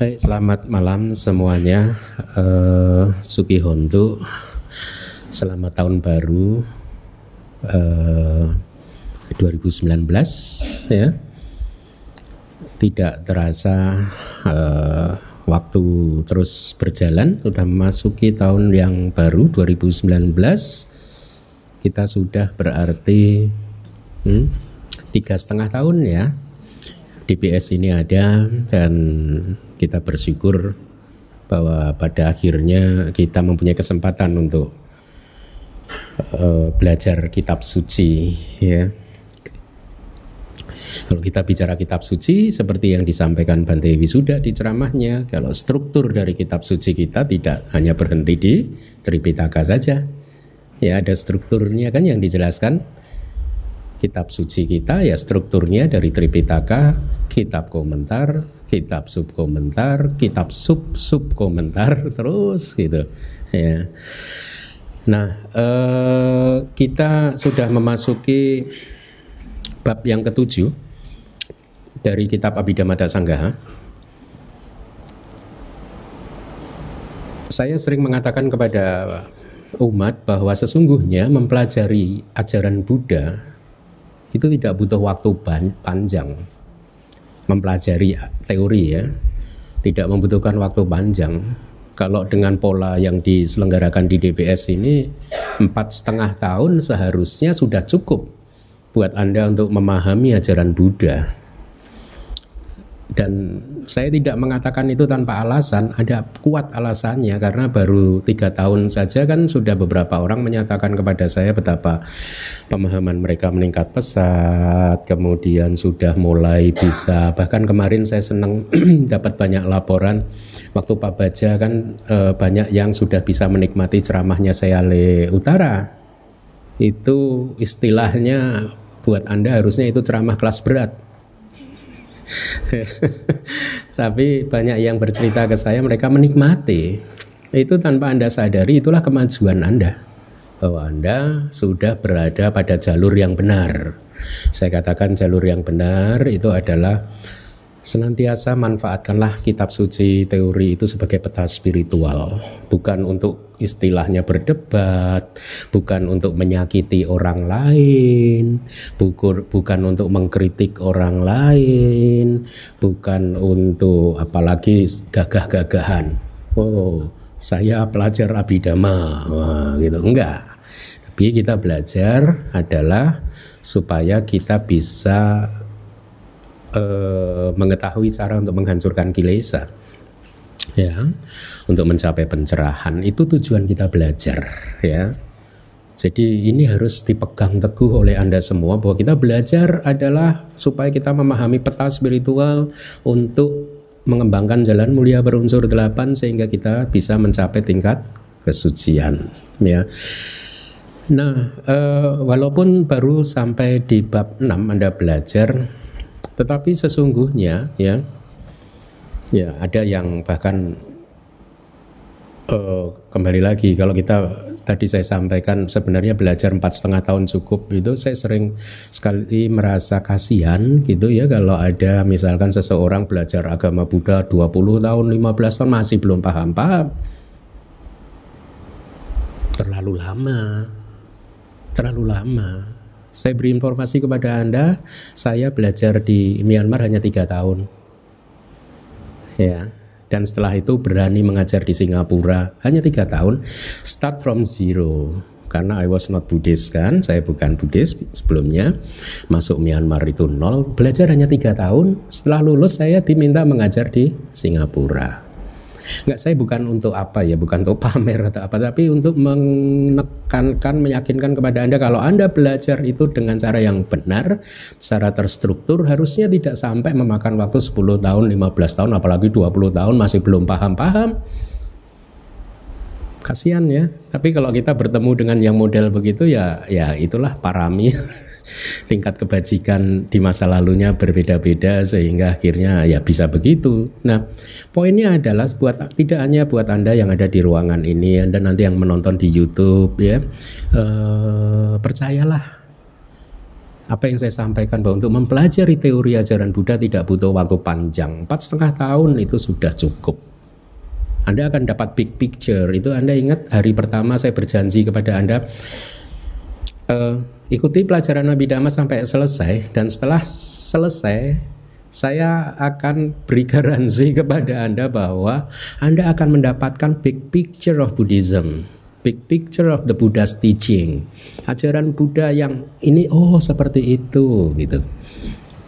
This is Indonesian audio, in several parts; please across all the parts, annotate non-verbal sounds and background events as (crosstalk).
Baik, selamat malam semuanya. Uh, Suki Hontu, selamat tahun baru uh, eh, 2019 ya. Tidak terasa uh, waktu terus berjalan, sudah memasuki tahun yang baru 2019. Kita sudah berarti hmm, tiga setengah tahun ya DPS ini ada dan kita bersyukur bahwa pada akhirnya kita mempunyai kesempatan untuk uh, belajar kitab suci ya. Kalau kita bicara kitab suci seperti yang disampaikan Bante Wisuda di ceramahnya, kalau struktur dari kitab suci kita tidak hanya berhenti di Tripitaka saja. Ya, ada strukturnya kan yang dijelaskan kitab suci kita ya strukturnya dari Tripitaka, kitab komentar, kitab sub komentar, kitab sub sub komentar (laughs) terus gitu ya. Nah eh, kita sudah memasuki bab yang ketujuh dari kitab Abhidhamma Sanggaha. Saya sering mengatakan kepada umat bahwa sesungguhnya mempelajari ajaran Buddha itu tidak butuh waktu panjang mempelajari teori ya. Tidak membutuhkan waktu panjang. Kalau dengan pola yang diselenggarakan di DBS ini empat setengah tahun seharusnya sudah cukup buat anda untuk memahami ajaran Buddha dan saya tidak mengatakan itu tanpa alasan ada kuat alasannya karena baru tiga tahun saja kan sudah beberapa orang menyatakan kepada saya betapa pemahaman mereka meningkat pesat kemudian sudah mulai bisa bahkan kemarin saya senang (clears throat) dapat banyak laporan waktu Pak Baja kan e, banyak yang sudah bisa menikmati ceramahnya saya le Utara. Itu istilahnya buat Anda harusnya itu ceramah kelas berat (laughs) Tapi banyak yang bercerita ke saya mereka menikmati. Itu tanpa Anda sadari itulah kemajuan Anda. Bahwa Anda sudah berada pada jalur yang benar. Saya katakan jalur yang benar itu adalah senantiasa manfaatkanlah kitab suci teori itu sebagai peta spiritual, bukan untuk istilahnya berdebat, bukan untuk menyakiti orang lain, bukan untuk mengkritik orang lain, bukan untuk apalagi gagah-gagahan. Oh, saya pelajar abidama, Wah, gitu enggak. Tapi kita belajar adalah supaya kita bisa uh, mengetahui cara untuk menghancurkan kilesa. Ya untuk mencapai pencerahan. Itu tujuan kita belajar ya. Jadi ini harus dipegang teguh oleh Anda semua bahwa kita belajar adalah supaya kita memahami peta spiritual untuk mengembangkan jalan mulia berunsur delapan sehingga kita bisa mencapai tingkat kesucian ya. Nah, eh, walaupun baru sampai di bab 6 Anda belajar tetapi sesungguhnya ya ya ada yang bahkan uh, kembali lagi kalau kita tadi saya sampaikan sebenarnya belajar empat setengah tahun cukup itu saya sering sekali merasa kasihan gitu ya kalau ada misalkan seseorang belajar agama Buddha 20 tahun 15 tahun masih belum paham-paham terlalu lama. Terlalu lama saya beri informasi kepada Anda, saya belajar di Myanmar hanya tiga tahun. Ya, dan setelah itu berani mengajar di Singapura hanya tiga tahun. Start from zero karena I was not Buddhist kan, saya bukan Buddhist sebelumnya. Masuk Myanmar itu nol, belajar hanya tiga tahun. Setelah lulus saya diminta mengajar di Singapura. Enggak saya bukan untuk apa ya, bukan untuk (laughs) pamer atau apa, tapi untuk menekankan, meyakinkan kepada Anda kalau Anda belajar itu dengan cara yang benar, secara terstruktur harusnya tidak sampai memakan waktu 10 tahun, 15 tahun, apalagi 20 tahun masih belum paham-paham. Kasihan ya. Tapi kalau kita bertemu dengan yang model begitu ya ya itulah parami. (laughs) tingkat kebajikan di masa lalunya berbeda-beda sehingga akhirnya ya bisa begitu. Nah, poinnya adalah buat tidak hanya buat Anda yang ada di ruangan ini, Anda nanti yang menonton di YouTube ya. Eh, percayalah apa yang saya sampaikan bahwa untuk mempelajari teori ajaran Buddha tidak butuh waktu panjang empat setengah tahun itu sudah cukup Anda akan dapat big picture itu Anda ingat hari pertama saya berjanji kepada Anda uh, ikuti pelajaran Nabi Dhamma sampai selesai dan setelah selesai saya akan beri garansi (laughs) kepada Anda bahwa Anda akan mendapatkan big picture of Buddhism big picture of the Buddha's teaching. Ajaran Buddha yang ini oh seperti itu gitu.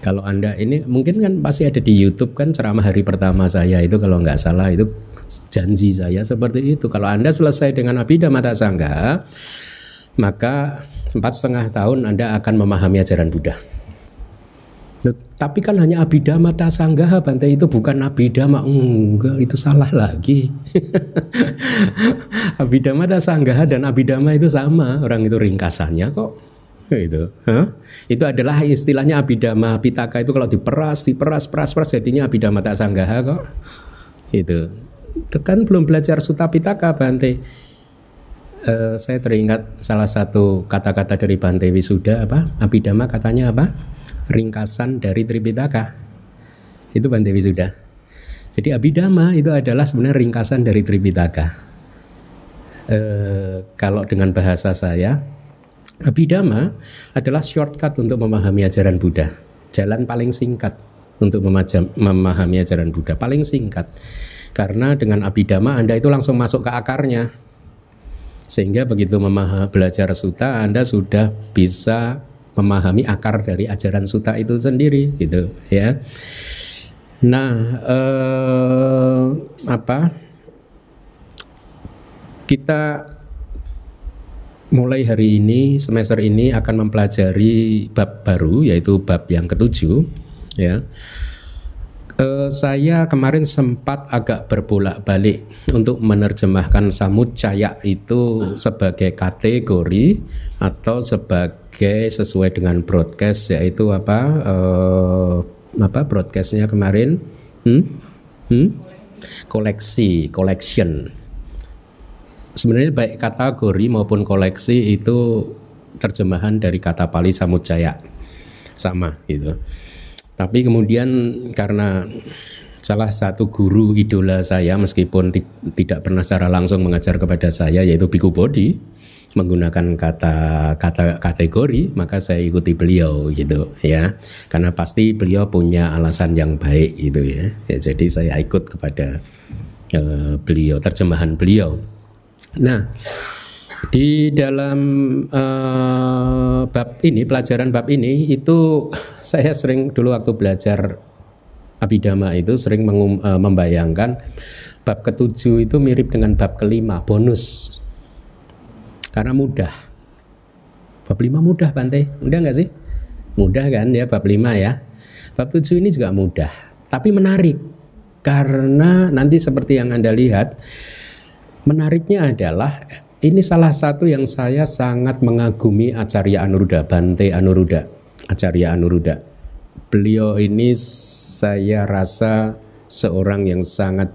Kalau Anda ini mungkin kan pasti ada di YouTube kan ceramah hari pertama saya itu kalau nggak salah itu janji saya seperti itu. Kalau Anda selesai dengan Abhidhamma Sangga, maka empat setengah tahun Anda akan memahami ajaran Buddha. Tapi kan hanya abidama tasanggaha Bante itu bukan abidama enggak itu salah lagi. (laughs) abidama tasanggaha dan abidama itu sama orang itu ringkasannya kok itu. Huh? Itu adalah istilahnya abidama pitaka itu kalau diperas, diperas, peras, peras jadinya abidama tasanggaha kok. Itu. Itu kan belum belajar suta pitaka Bante. Uh, saya teringat salah satu kata-kata dari Bante Wisuda apa? Abidama katanya apa? ringkasan dari Tripitaka. Itu Bante Wisuda. Jadi Abhidhamma itu adalah sebenarnya ringkasan dari Tripitaka. E, kalau dengan bahasa saya, Abhidhamma adalah shortcut untuk memahami ajaran Buddha. Jalan paling singkat untuk memahami ajaran Buddha, paling singkat. Karena dengan Abhidhamma Anda itu langsung masuk ke akarnya. Sehingga begitu belajar suta Anda sudah bisa memahami akar dari ajaran suta itu sendiri gitu ya. Nah, eh, apa? Kita mulai hari ini semester ini akan mempelajari bab baru yaitu bab yang ketujuh ya. Uh, saya kemarin sempat agak berbolak-balik untuk menerjemahkan samut caya itu sebagai kategori atau sebagai sesuai dengan broadcast yaitu apa uh, apa broadcastnya kemarin hmm? Hmm? koleksi collection sebenarnya baik kategori maupun koleksi itu terjemahan dari kata Pali Samujaya sama gitu tapi kemudian karena salah satu guru idola saya meskipun tidak pernah secara langsung mengajar kepada saya yaitu Biku Bodhi menggunakan kata kata kategori maka saya ikuti beliau gitu ya. Karena pasti beliau punya alasan yang baik gitu ya, ya jadi saya ikut kepada uh, beliau terjemahan beliau. Nah di dalam uh, bab ini pelajaran bab ini itu (laughs) saya sering dulu waktu belajar abidama itu sering mengum, uh, membayangkan bab ketujuh itu mirip dengan bab kelima bonus karena mudah. Bab 5 mudah Bante, mudah nggak sih? Mudah kan ya bab 5 ya. Bab 7 ini juga mudah, tapi menarik. Karena nanti seperti yang Anda lihat, menariknya adalah ini salah satu yang saya sangat mengagumi Acarya Anuruddha, Bante Anuruddha, Acarya Anuruddha. Beliau ini saya rasa seorang yang sangat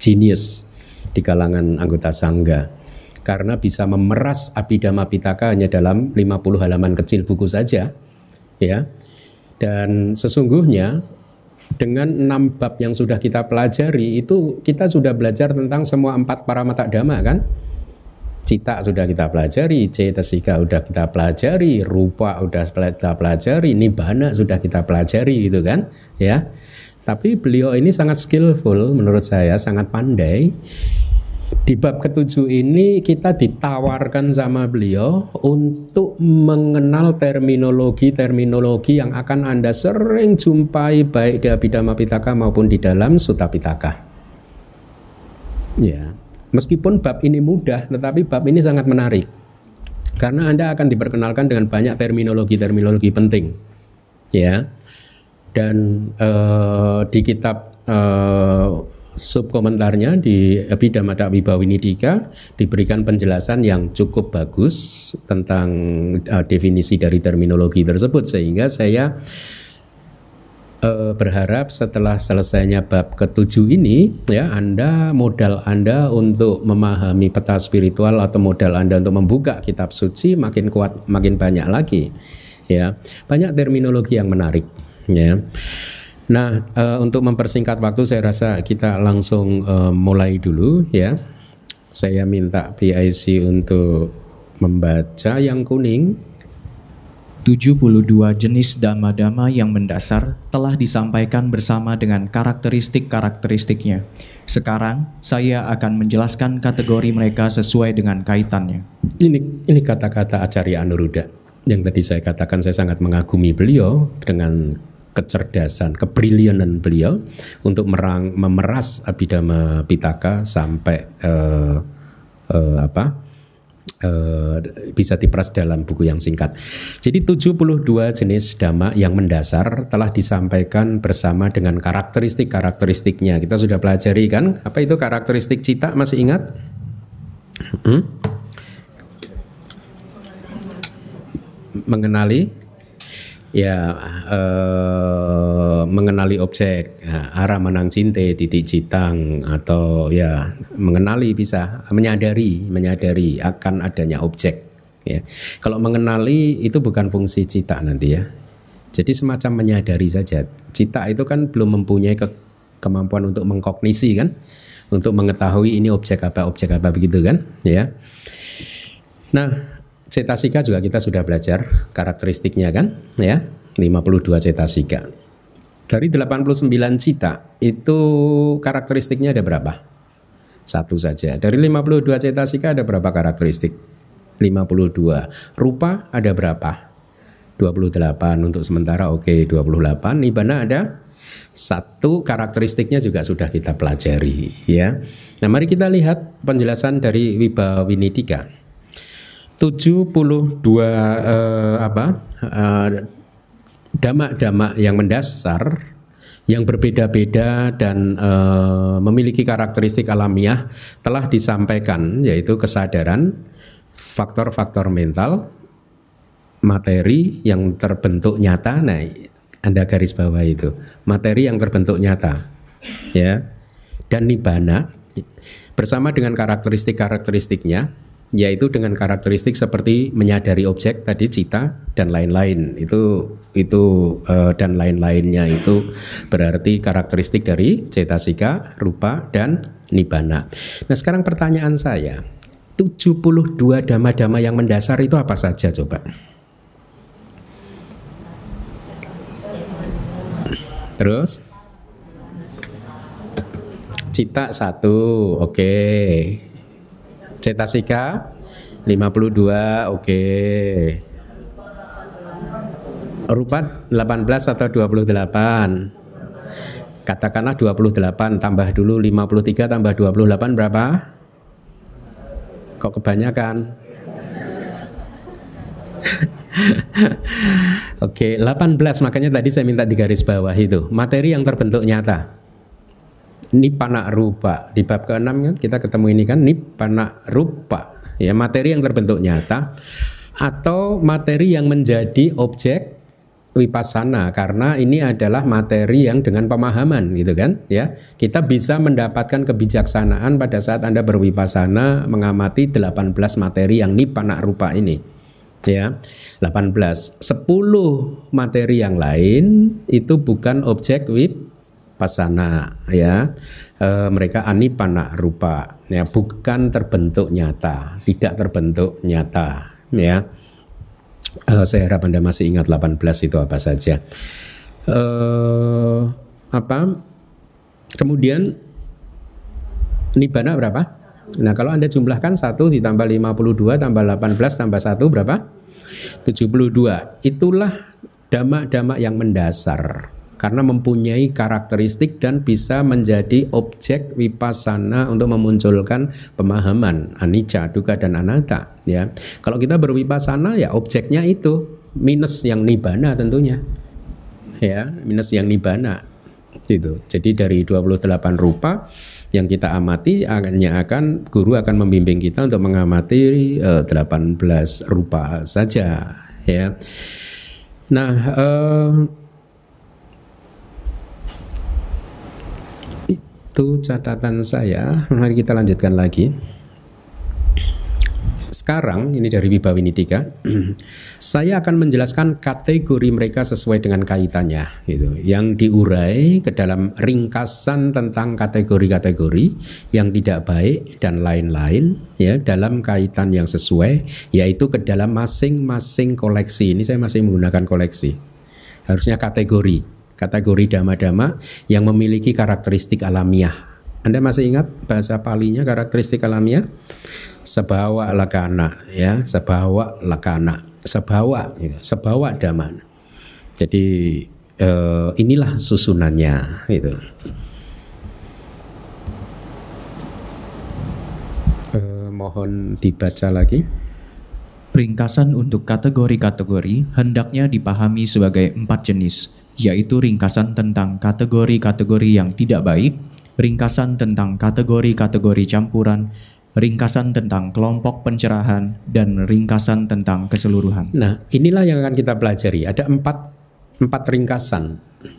jenius di kalangan anggota sangga karena bisa memeras Abhidhamma Pitaka hanya dalam 50 halaman kecil buku saja ya. Dan sesungguhnya dengan enam bab yang sudah kita pelajari itu kita sudah belajar tentang semua empat paramata dhamma kan cita sudah kita pelajari, cetasika sudah kita pelajari, rupa sudah kita pelajari, nibbana sudah kita pelajari gitu kan, ya. Tapi beliau ini sangat skillful menurut saya, sangat pandai di bab ketujuh ini kita ditawarkan sama beliau untuk mengenal terminologi-terminologi yang akan Anda sering jumpai baik di Abhidhamma Pitaka maupun di dalam Sutta Pitaka. Ya, meskipun bab ini mudah, tetapi bab ini sangat menarik. Karena Anda akan diperkenalkan dengan banyak terminologi-terminologi penting. Ya. Dan uh, di kitab uh, subkomentarnya di Abhidhamma Wibawinidika diberikan penjelasan yang cukup bagus tentang uh, definisi dari terminologi tersebut sehingga saya uh, berharap setelah selesainya bab ketujuh ini ya Anda modal Anda untuk memahami peta spiritual atau modal Anda untuk membuka kitab suci makin kuat makin banyak lagi ya. Banyak terminologi yang menarik, ya. Nah, uh, untuk mempersingkat waktu saya rasa kita langsung uh, mulai dulu ya. Saya minta PIC untuk membaca yang kuning 72 jenis dama-dama yang mendasar telah disampaikan bersama dengan karakteristik-karakteristiknya. Sekarang saya akan menjelaskan kategori mereka sesuai dengan kaitannya. Ini ini kata-kata Acarya Anuruddha yang tadi saya katakan saya sangat mengagumi beliau dengan kecerdasan, kebrilianan beliau untuk merang, memeras Abhidhamma Pitaka sampai uh, uh, apa? Uh, bisa diperas dalam buku yang singkat. Jadi 72 jenis dhamma yang mendasar telah disampaikan bersama dengan karakteristik-karakteristiknya. Kita sudah pelajari kan? Apa itu karakteristik cita? Masih ingat? Hmm? Mengenali ya eh, mengenali objek ya, arah menang cinte titik citang atau ya mengenali bisa menyadari menyadari akan adanya objek ya. Kalau mengenali itu bukan fungsi cita nanti ya. Jadi semacam menyadari saja. Cita itu kan belum mempunyai ke, kemampuan untuk mengkognisi kan? Untuk mengetahui ini objek apa objek apa begitu kan ya. Nah cetasika juga kita sudah belajar karakteristiknya kan ya? 52 cetasika dari 89 cita itu karakteristiknya ada berapa? Satu saja. Dari 52 cetasika ada berapa karakteristik? 52 rupa ada berapa? 28 untuk sementara oke okay, 28 nibana ada satu. Karakteristiknya juga sudah kita pelajari ya. Nah mari kita lihat penjelasan dari Wibawa Winidika 72 eh, apa eh, damak-damak yang mendasar yang berbeda-beda dan eh, memiliki karakteristik alamiah telah disampaikan yaitu kesadaran, faktor-faktor mental, materi yang terbentuk nyata. Nah, Anda garis bawah itu. Materi yang terbentuk nyata. Ya. Dan nibana bersama dengan karakteristik-karakteristiknya yaitu dengan karakteristik seperti menyadari objek tadi cita dan lain-lain itu itu uh, dan lain-lainnya itu berarti karakteristik dari cetasika, rupa dan nibana. Nah, sekarang pertanyaan saya, 72 dhamma-dhamma yang mendasar itu apa saja coba? Terus cita satu, oke. Okay. Cetasika 52 oke. Okay. Rupa 18 atau 28? Katakanlah 28 tambah dulu 53 tambah 28 berapa? Kok kebanyakan? (laughs) Oke, okay, 18 makanya tadi saya minta di garis bawah itu materi yang terbentuk nyata nipana rupa di bab ke-6 kan kita ketemu ini kan nipana rupa ya materi yang terbentuk nyata atau materi yang menjadi objek wipasana karena ini adalah materi yang dengan pemahaman gitu kan? Ya kita bisa mendapatkan kebijaksanaan pada saat Anda berwipasana mengamati 18 materi yang nipana rupa ini. Ya 18 10 materi yang lain itu bukan objek wip pasana ya. E, mereka anipana rupa ya. Bukan terbentuk nyata tidak terbentuk nyata ya. E, saya harap anda masih ingat 18 itu apa saja. E, apa? Kemudian nibana berapa? Nah kalau anda jumlahkan satu ditambah 52 tambah 18 tambah satu berapa? 72 itulah damak-damak yang mendasar karena mempunyai karakteristik dan bisa menjadi objek wipasana untuk memunculkan pemahaman anicca, dukkha dan anatta ya. Kalau kita berwipasana ya objeknya itu minus yang nibana tentunya. Ya, minus yang nibana. Itu. Jadi dari 28 rupa yang kita amati hanya akan guru akan membimbing kita untuk mengamati uh, eh, 18 rupa saja ya. Nah, uh, itu catatan saya. Mari kita lanjutkan lagi. sekarang ini dari Wibawinidika, (clears throat) saya akan menjelaskan kategori mereka sesuai dengan kaitannya, gitu. Yang diurai ke dalam ringkasan tentang kategori-kategori yang tidak baik dan lain-lain, ya, dalam kaitan yang sesuai, yaitu ke dalam masing-masing koleksi. Ini saya masih menggunakan koleksi. Harusnya kategori, kategori dama-dama yang memiliki karakteristik alamiah. Anda masih ingat bahasa palinya karakteristik alamiah? sebawa lakana ya. Sebawa lakana. Sebawa ya, sebawa daman jadi eh, inilah susunannya itu eh, mohon dibaca lagi. Ringkasan untuk kategori-kategori hendaknya dipahami sebagai empat jenis, yaitu ringkasan tentang kategori-kategori yang tidak baik, ringkasan tentang kategori-kategori campuran, ringkasan tentang kelompok pencerahan, dan ringkasan tentang keseluruhan. Nah, inilah yang akan kita pelajari. Ada empat, empat ringkasan.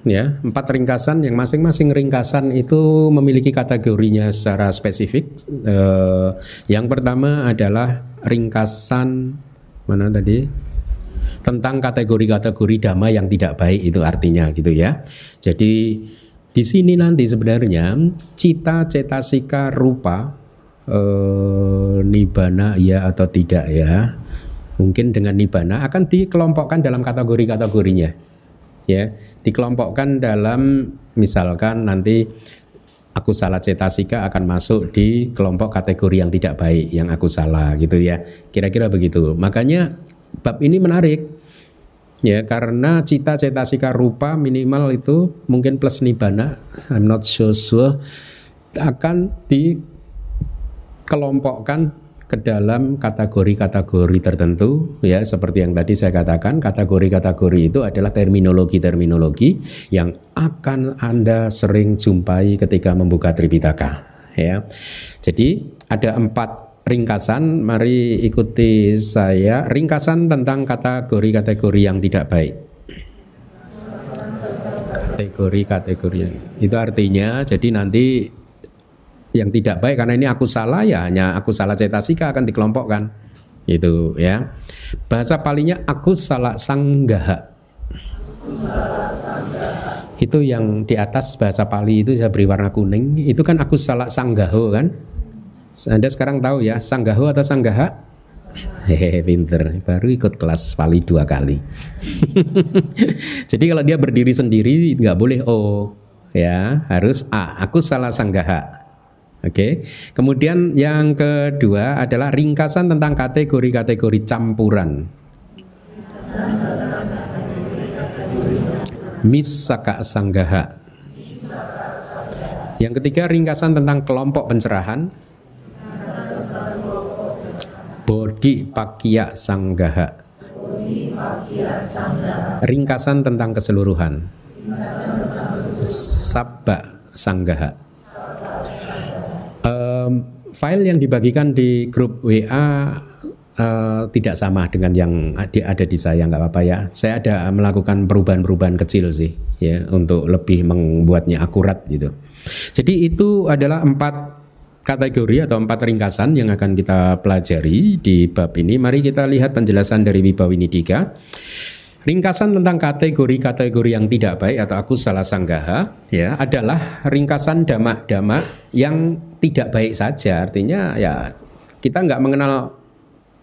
ya Empat ringkasan yang masing-masing ringkasan itu memiliki kategorinya secara spesifik. Eh, yang pertama adalah ringkasan, mana tadi? Tentang kategori-kategori dhamma yang tidak baik itu artinya gitu ya. Jadi di sini nanti sebenarnya cita cetasika rupa eh, nibana ya atau tidak ya. Mungkin dengan nibana akan dikelompokkan dalam kategori-kategorinya ya. Dikelompokkan dalam misalkan nanti aku salah cetasika akan masuk di kelompok kategori yang tidak baik yang aku salah gitu ya. Kira-kira begitu. Makanya bab ini menarik ya karena cita cetasika rupa minimal itu mungkin plus nibana I'm not so sure akan di kelompokkan ke dalam kategori-kategori tertentu ya seperti yang tadi saya katakan kategori-kategori itu adalah terminologi-terminologi yang akan Anda sering jumpai ketika membuka Tripitaka ya. Jadi ada empat ringkasan mari ikuti saya. Ringkasan tentang kategori-kategori yang tidak baik. Kategori-kategori itu artinya jadi nanti yang tidak baik karena ini aku salah ya hanya aku salah cetasika akan dikelompokkan. Itu ya. Bahasa palingnya aku salah sanggaha itu yang di atas bahasa Pali itu saya beri warna kuning. Itu kan aku salah sanggaho kan anda sekarang tahu ya sanggaho atau sanggaha hehehe pinter baru ikut kelas Pali dua kali (laughs) jadi kalau dia berdiri sendiri nggak boleh o ya harus a aku salah sanggaha Oke. Kemudian yang kedua adalah ringkasan tentang kategori-kategori campuran. Misaka sanggaha. Yang ketiga ringkasan tentang kelompok pencerahan. Bodhi pakya sanggaha. Ringkasan tentang keseluruhan. Sabba sanggaha um, file yang dibagikan di grup WA uh, eh, tidak sama dengan yang ada di saya nggak apa-apa ya. Saya ada melakukan perubahan-perubahan kecil sih ya untuk lebih membuatnya akurat gitu. Jadi itu adalah empat kategori atau empat ringkasan yang akan kita pelajari di bab ini. Mari kita lihat penjelasan dari Wibawinidika. Ringkasan tentang kategori-kategori yang tidak baik atau aku salah sanggaha ya adalah ringkasan damak-damak yang tidak baik saja. Artinya ya kita nggak mengenal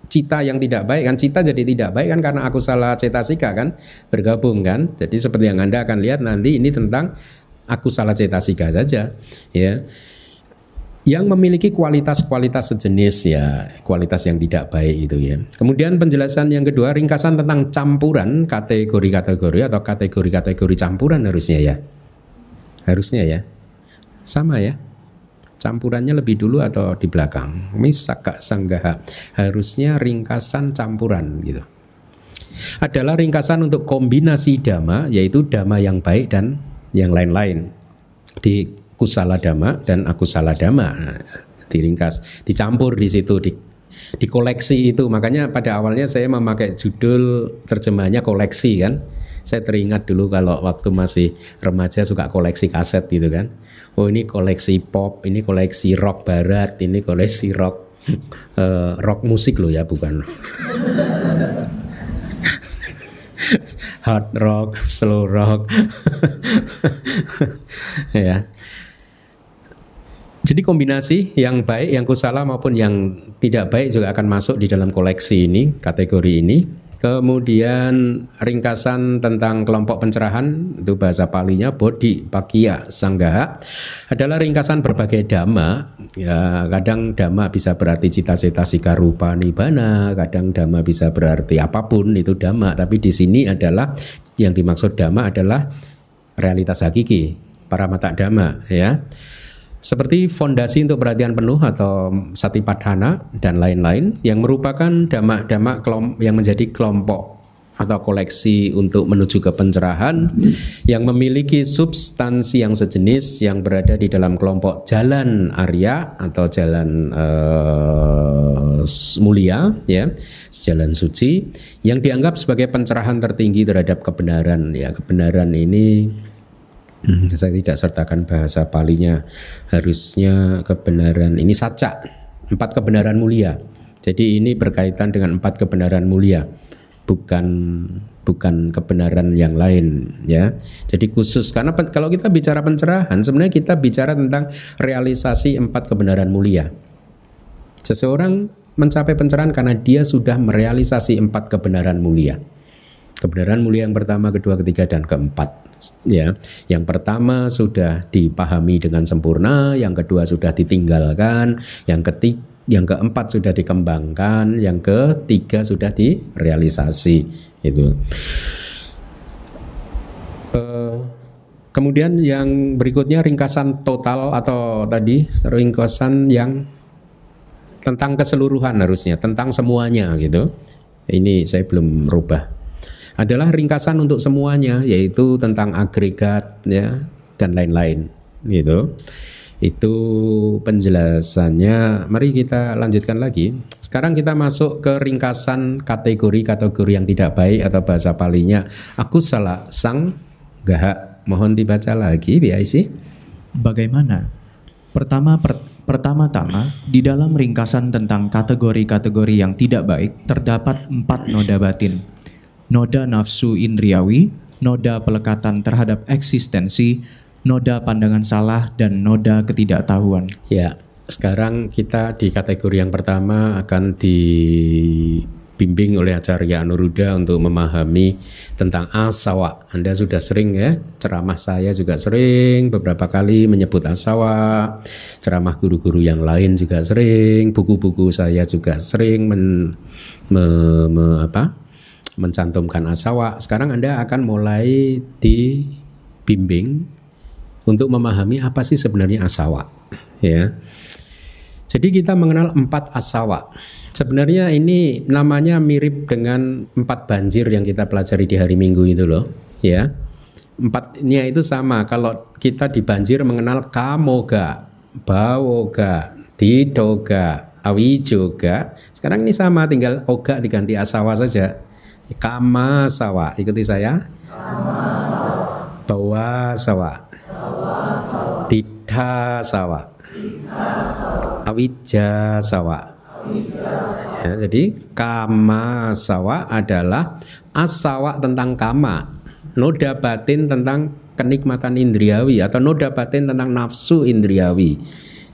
cita yang tidak baik kan cita jadi tidak baik kan karena aku salah cetasika kan bergabung kan. Jadi seperti yang Anda akan lihat nanti ini tentang aku salah cetasika saja ya yang memiliki kualitas-kualitas sejenis ya kualitas yang tidak baik itu ya. Kemudian penjelasan yang kedua ringkasan tentang campuran kategori-kategori atau kategori-kategori campuran harusnya ya. Harusnya ya. Sama ya. Campurannya lebih dulu atau di belakang. Misaka sanggaha. Harusnya ringkasan campuran gitu. Adalah ringkasan untuk kombinasi dhamma yaitu dhamma yang baik dan yang lain-lain. Di kusala dhamma dan akusala dhamma nah, diringkas dicampur di situ di di koleksi itu. Makanya pada awalnya saya memakai judul terjemahnya koleksi kan. Saya teringat dulu kalau waktu masih remaja suka koleksi kaset gitu kan. Oh ini koleksi pop ini koleksi rock barat ini koleksi rock uh, (laughs) rock musik loh ya, bukan (laughs) hard rock, slow rock. (laughs) ya. Jadi kombinasi yang baik, yang kusala maupun yang tidak baik juga akan masuk di dalam koleksi ini, kategori ini. Kemudian ringkasan tentang kelompok pencerahan itu bahasa palinya Bodhi Pakya Sangga adalah ringkasan berbagai dhamma. Ya, kadang dhamma bisa berarti cita-cita sika rupa nibana, kadang dhamma bisa berarti apa pun itu dhamma, tapi di sini adalah yang dimaksud dhamma adalah realitas hakiki, para mata dhamma ya seperti fondasi untuk perhatian penuh atau satipadhana dan lain-lain yang merupakan damak-damak yang menjadi kelompok atau koleksi untuk menuju ke pencerahan yang memiliki substansi yang sejenis yang berada di dalam kelompok jalan Arya atau jalan uh, mulia ya jalan suci yang dianggap sebagai pencerahan tertinggi terhadap kebenaran. Ya kebenaran ini saya tidak sertakan bahasa palinya. Harusnya kebenaran ini saca, empat kebenaran mulia. Jadi ini berkaitan dengan empat kebenaran mulia, bukan bukan kebenaran yang lain ya. Jadi khusus karena kalau kita bicara pencerahan sebenarnya kita bicara tentang realisasi empat kebenaran mulia. Seseorang mencapai pencerahan karena dia sudah merealisasi empat kebenaran mulia. Kebenaran mulia yang pertama, kedua, ketiga, dan keempat ya. Yang pertama sudah dipahami dengan sempurna, yang kedua sudah ditinggalkan, yang ketiga yang keempat sudah dikembangkan, yang ketiga sudah direalisasi itu. Uh, kemudian yang berikutnya ringkasan total atau tadi ringkasan yang tentang keseluruhan harusnya, tentang semuanya gitu. Ini saya belum merubah adalah ringkasan untuk semuanya yaitu tentang agregat ya dan lain-lain gitu. Itu penjelasannya. Mari kita lanjutkan lagi. Sekarang kita masuk ke ringkasan kategori-kategori yang tidak baik atau bahasa palinya. Aku salah sang gahak. Mohon dibaca lagi BIC. Bagaimana? Pertama per, pertama-tama di dalam ringkasan tentang kategori-kategori yang tidak baik terdapat empat noda batin noda nafsu indriawi, noda pelekatan terhadap eksistensi, noda pandangan salah, dan noda ketidaktahuan. Ya, sekarang kita di kategori yang pertama akan dibimbing oleh Acarya Anuruddha untuk memahami tentang asawa. Anda sudah sering ya, ceramah saya juga sering beberapa kali menyebut asawa, ceramah guru-guru yang lain juga sering, buku-buku saya juga sering men, me, me, apa, mencantumkan asawa, sekarang Anda akan mulai dibimbing untuk memahami apa sih sebenarnya asawa, ya. Jadi kita mengenal empat asawa. Sebenarnya ini namanya mirip dengan empat banjir yang kita pelajari di hari Minggu itu loh, ya. Empatnya itu sama. Kalau kita di banjir mengenal kamoga, bawoga, tidoga, awijoga. Sekarang ini sama, tinggal oga diganti asawa saja. Kama sawa. Ikuti saya. Bawa sawa. Sawa. Awija sawa. Ya, jadi kama sawa adalah asawa tentang kama, noda batin tentang kenikmatan indriawi atau noda batin tentang nafsu indriawi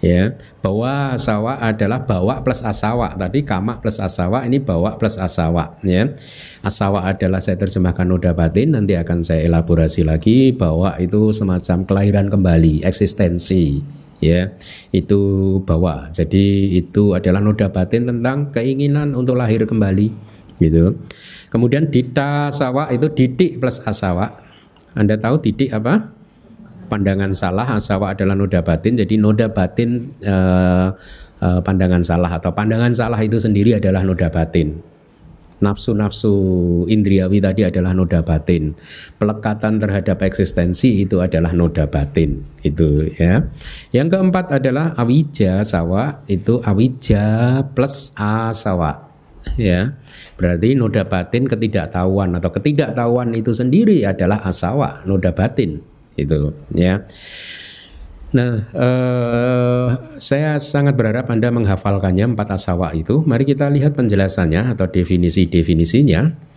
ya bahwa asawa adalah bawa plus asawa tadi kama plus asawa ini bawa plus asawa ya asawa adalah saya terjemahkan noda batin nanti akan saya elaborasi lagi. Bahwa itu semacam kelahiran kembali eksistensi. Ya itu bawa. Jadi itu adalah noda batin tentang keinginan untuk lahir kembali gitu. Kemudian dita asawa itu didik plus asawa anda tahu didik apa pandangan salah asawa adalah noda batin jadi noda batin uh, uh, pandangan salah atau pandangan salah itu sendiri adalah noda batin. Nafsu-nafsu indriawi tadi adalah noda batin. Pelekatan terhadap eksistensi itu adalah noda batin itu ya. Yang keempat adalah awija sawa itu awija plus asawa ya. Berarti noda batin ketidaktahuan atau ketidaktahuan itu sendiri adalah asawa noda batin itu ya Nah, eh, saya sangat berharap Anda menghafalkannya empat asawa itu. Mari kita lihat penjelasannya atau definisi-definisinya.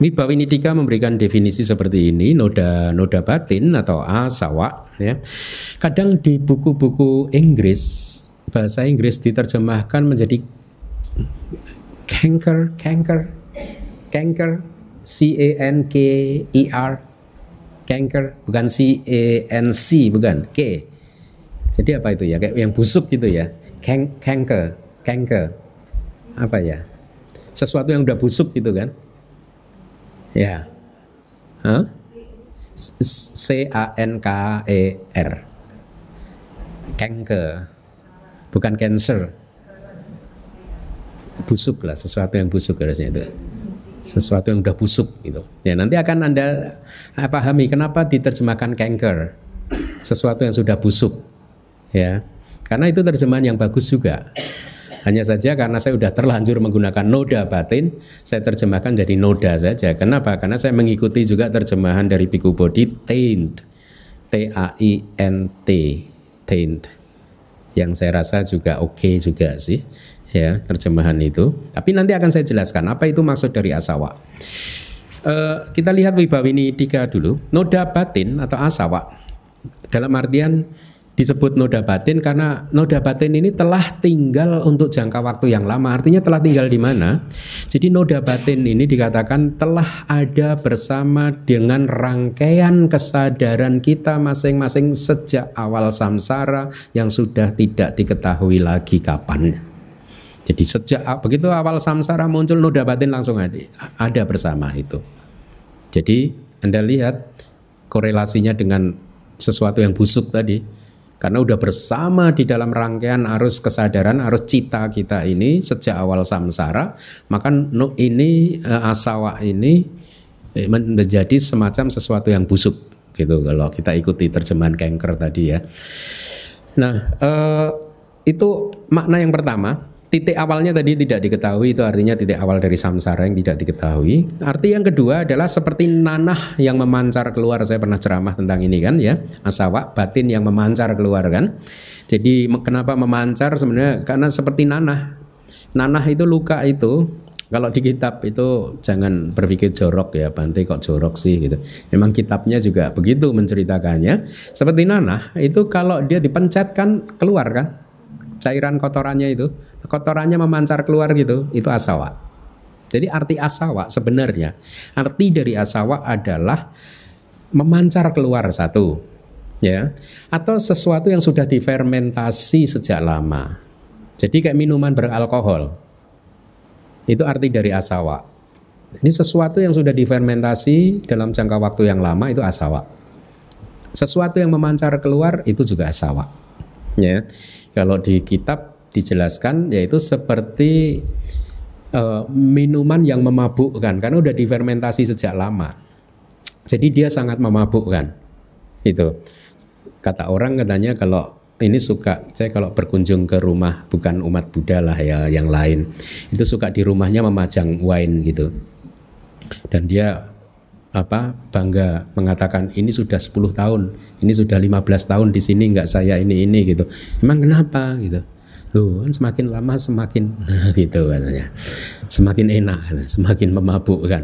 Wibawinidika memberikan definisi seperti ini, noda noda batin atau asawa. Ya. Kadang di buku-buku Inggris, bahasa Inggris diterjemahkan menjadi canker, canker, canker, C A N K E R Canker, bukan C A N C, bukan K. Jadi apa itu ya? Kayak yang busuk gitu ya. Can canker, canker. Apa ya? Sesuatu yang udah busuk gitu kan? Ya. Huh? C A N K E R. Canker. Bukan cancer. Busuk lah, sesuatu yang busuk harusnya itu sesuatu yang udah busuk gitu. Ya nanti akan anda eh, pahami kenapa diterjemahkan canker, sesuatu yang sudah busuk, ya. Karena itu terjemahan yang bagus juga. Hanya saja karena saya sudah terlanjur menggunakan noda batin, saya terjemahkan jadi noda saja. Kenapa? Karena saya mengikuti juga terjemahan dari Biku Bodhi taint, T A I N T, taint, yang saya rasa juga oke okay juga sih ya terjemahan itu. Tapi nanti akan saya jelaskan apa itu maksud dari asawa. Uh, kita lihat Wibawini tiga dulu. Noda batin atau asawa dalam artian disebut noda batin karena noda batin ini telah tinggal untuk jangka waktu yang lama. Artinya telah tinggal di mana? Jadi noda batin ini dikatakan telah ada bersama dengan rangkaian kesadaran kita masing-masing sejak awal samsara yang sudah tidak diketahui lagi kapan. Jadi sejak begitu awal samsara muncul noda batin langsung ada, ada bersama itu. Jadi Anda lihat korelasinya dengan sesuatu yang busuk tadi. Karena udah bersama di dalam rangkaian arus kesadaran, arus cita kita ini sejak awal samsara, maka ini eh, asawa ini eh, menjadi semacam sesuatu yang busuk gitu kalau kita ikuti terjemahan kanker tadi ya. Nah, eh, itu makna yang pertama titik awalnya tadi tidak diketahui itu artinya titik awal dari samsara yang tidak diketahui. Arti yang kedua adalah seperti nanah yang memancar keluar. Saya pernah ceramah tentang ini kan ya, asawa batin yang memancar keluar kan. Jadi kenapa memancar sebenarnya karena seperti nanah. Nanah itu luka itu kalau di kitab itu jangan berpikir jorok ya, Bante kok jorok sih gitu. Memang kitabnya juga begitu menceritakannya. Seperti nanah itu kalau dia dipencet kan keluar kan cairan kotorannya itu kotorannya memancar keluar gitu, itu asawa. Jadi arti asawa sebenarnya, arti dari asawa adalah memancar keluar satu, ya, atau sesuatu yang sudah difermentasi sejak lama. Jadi kayak minuman beralkohol, itu arti dari asawa. Ini sesuatu yang sudah difermentasi dalam jangka waktu yang lama itu asawa. Sesuatu yang memancar keluar itu juga asawa. Ya, kalau di kitab dijelaskan yaitu seperti uh, minuman yang memabukkan karena udah difermentasi sejak lama. Jadi dia sangat memabukkan. Itu. Kata orang katanya kalau ini suka saya kalau berkunjung ke rumah bukan umat Buddha lah ya yang lain itu suka di rumahnya memajang wine gitu dan dia apa bangga mengatakan ini sudah 10 tahun ini sudah 15 tahun di sini nggak saya ini ini gitu emang kenapa gitu Loh, kan semakin lama semakin (laughs) gitu katanya. Semakin enak, semakin memabukkan.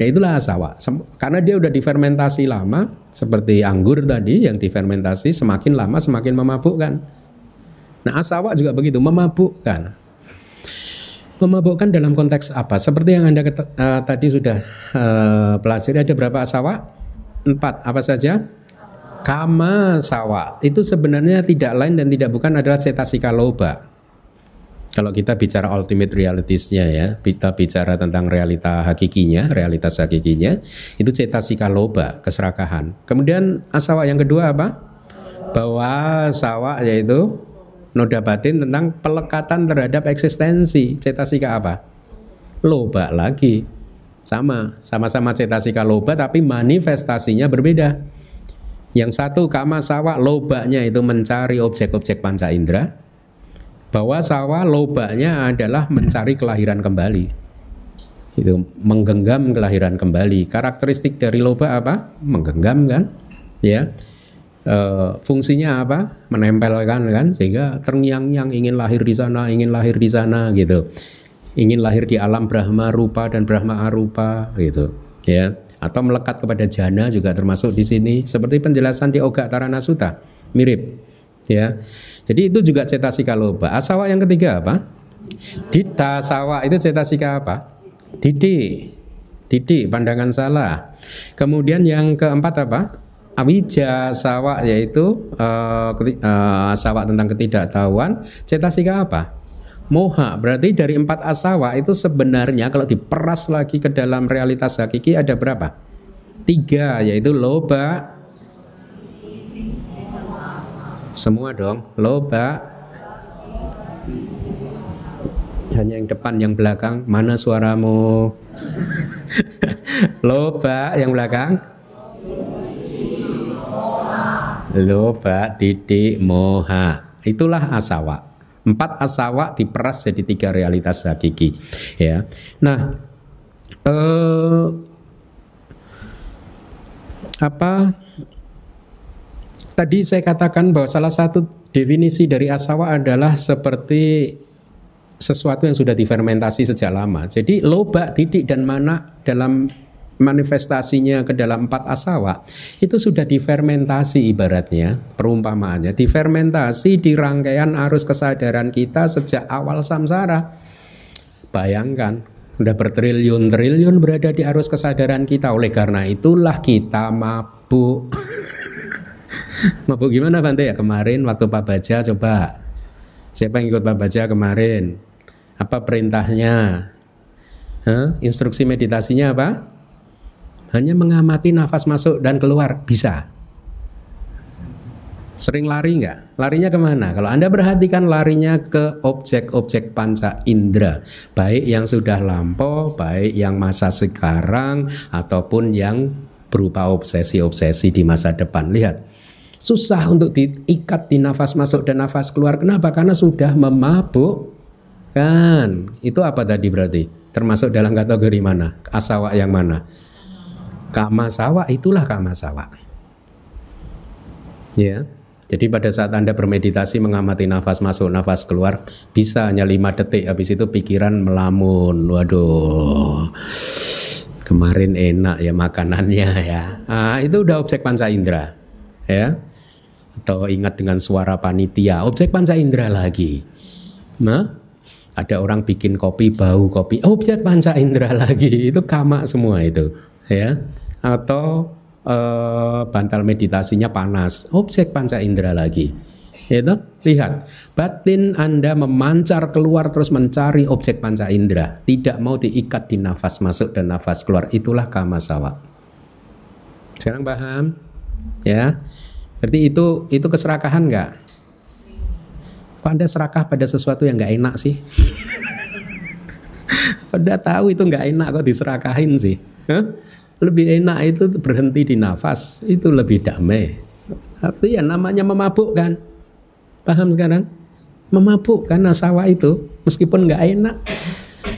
Ya itulah asawa. Karena dia udah difermentasi lama seperti anggur tadi yang difermentasi semakin lama semakin memabukkan. Nah, asawa juga begitu, memabukkan. Memabukkan dalam konteks apa? Seperti yang Anda uh, tadi sudah uh, pelajari ada berapa asawa? Empat. Apa saja? Kama sawa itu sebenarnya tidak lain dan tidak bukan adalah cetasika loba. Kalau kita bicara ultimate realitiesnya ya, kita bicara tentang realita hakikinya, realitas hakikinya, itu cetasika loba, keserakahan. Kemudian asawa yang kedua apa? Bahwa sawa yaitu noda batin tentang pelekatan terhadap eksistensi. Cetasika apa? Loba lagi. Sama, sama-sama cetasika loba tapi manifestasinya berbeda. Yang satu kama sawa lobanya itu mencari objek-objek panca indera bahwa sawah lobanya adalah mencari kelahiran kembali. Itu menggenggam kelahiran kembali. Karakteristik dari loba apa? Menggenggam kan? Ya. E, fungsinya apa? Menempelkan kan sehingga terngiang-ngiang ingin lahir di sana, ingin lahir di sana gitu. Ingin lahir di alam Brahma rupa dan Brahma arupa gitu. Ya. Atau melekat kepada jana juga termasuk di sini seperti penjelasan di Oga Tarana Sutta. Mirip. Ya. Jadi itu juga cetasika loba. Asawa yang ketiga apa? Dita sawa itu cetasika apa? Didik. Didik pandangan salah. Kemudian yang keempat apa? Awija sawa yaitu uh, uh, sawa tentang ketidaktahuan. Cetasika apa? Moha. Berarti dari empat asawa itu sebenarnya kalau diperas lagi ke dalam realitas hakiki ada berapa? Tiga yaitu loba. Semua dong. Loba. Hanya yang depan, yang belakang. Mana suaramu? (laughs) loba yang belakang loba titik moha. Itulah asawa. Empat asawa diperas jadi tiga realitas hakiki ya. Nah eh, apa? Tadi saya katakan bahwa salah satu definisi dari asawa adalah seperti sesuatu yang sudah difermentasi sejak lama. Jadi loba, titik dan mana dalam manifestasinya ke dalam empat asawa itu sudah difermentasi ibaratnya perumpamaannya. Difermentasi di rangkaian arus kesadaran kita sejak awal samsara. Bayangkan udah bertriliun-triliun berada di arus kesadaran kita. Oleh karena itulah kita mabuk. (laughs) Mabuk gimana Bante? Ya kemarin waktu Pak Baja coba. Siapa yang ikut Pak Baja kemarin? Apa perintahnya? Hah? instruksi meditasinya apa hanya mengamati nafas masuk dan keluar bisa. Sering lari nggak? Larinya ke mana? Kalau Anda perhatikan larinya ke objek-objek panca indera. Baik yang sudah lampau, baik yang masa sekarang, ataupun yang berupa obsesi-obsesi di masa depan. Lihat, susah untuk diikat di nafas masuk dan nafas keluar. Kenapa? Karena sudah memabuk. Kan, itu apa tadi berarti? Termasuk dalam kategori mana? Asawa yang mana? Kama sawa itulah kama sawa. Ya. Jadi pada saat Anda bermeditasi mengamati nafas masuk, nafas keluar, bisa hanya lima detik habis itu pikiran melamun. Waduh. Kemarin enak ya makanannya ya. Ah, itu udah objek panca indera. Ya. Atau ingat dengan suara panitia, objek panca indera lagi. Nah, ada orang bikin kopi bau kopi, objek panca indera lagi. Itu kama semua itu, ya atau e, bantal meditasinya panas, objek panca indera lagi. Itu lihat, batin Anda memancar keluar terus mencari objek panca indera, tidak mau diikat di nafas masuk dan nafas keluar. Itulah kama sawa. Sekarang paham? Ya. Berarti itu itu keserakahan nggak? Kok Anda serakah pada sesuatu yang nggak enak sih? (laughs) Udah tahu itu nggak enak kok diserakahin sih. Huh? Lebih enak itu berhenti di nafas itu lebih damai. Tapi ya namanya memabuk kan? Paham sekarang? Memabuk karena sawah itu meskipun nggak enak.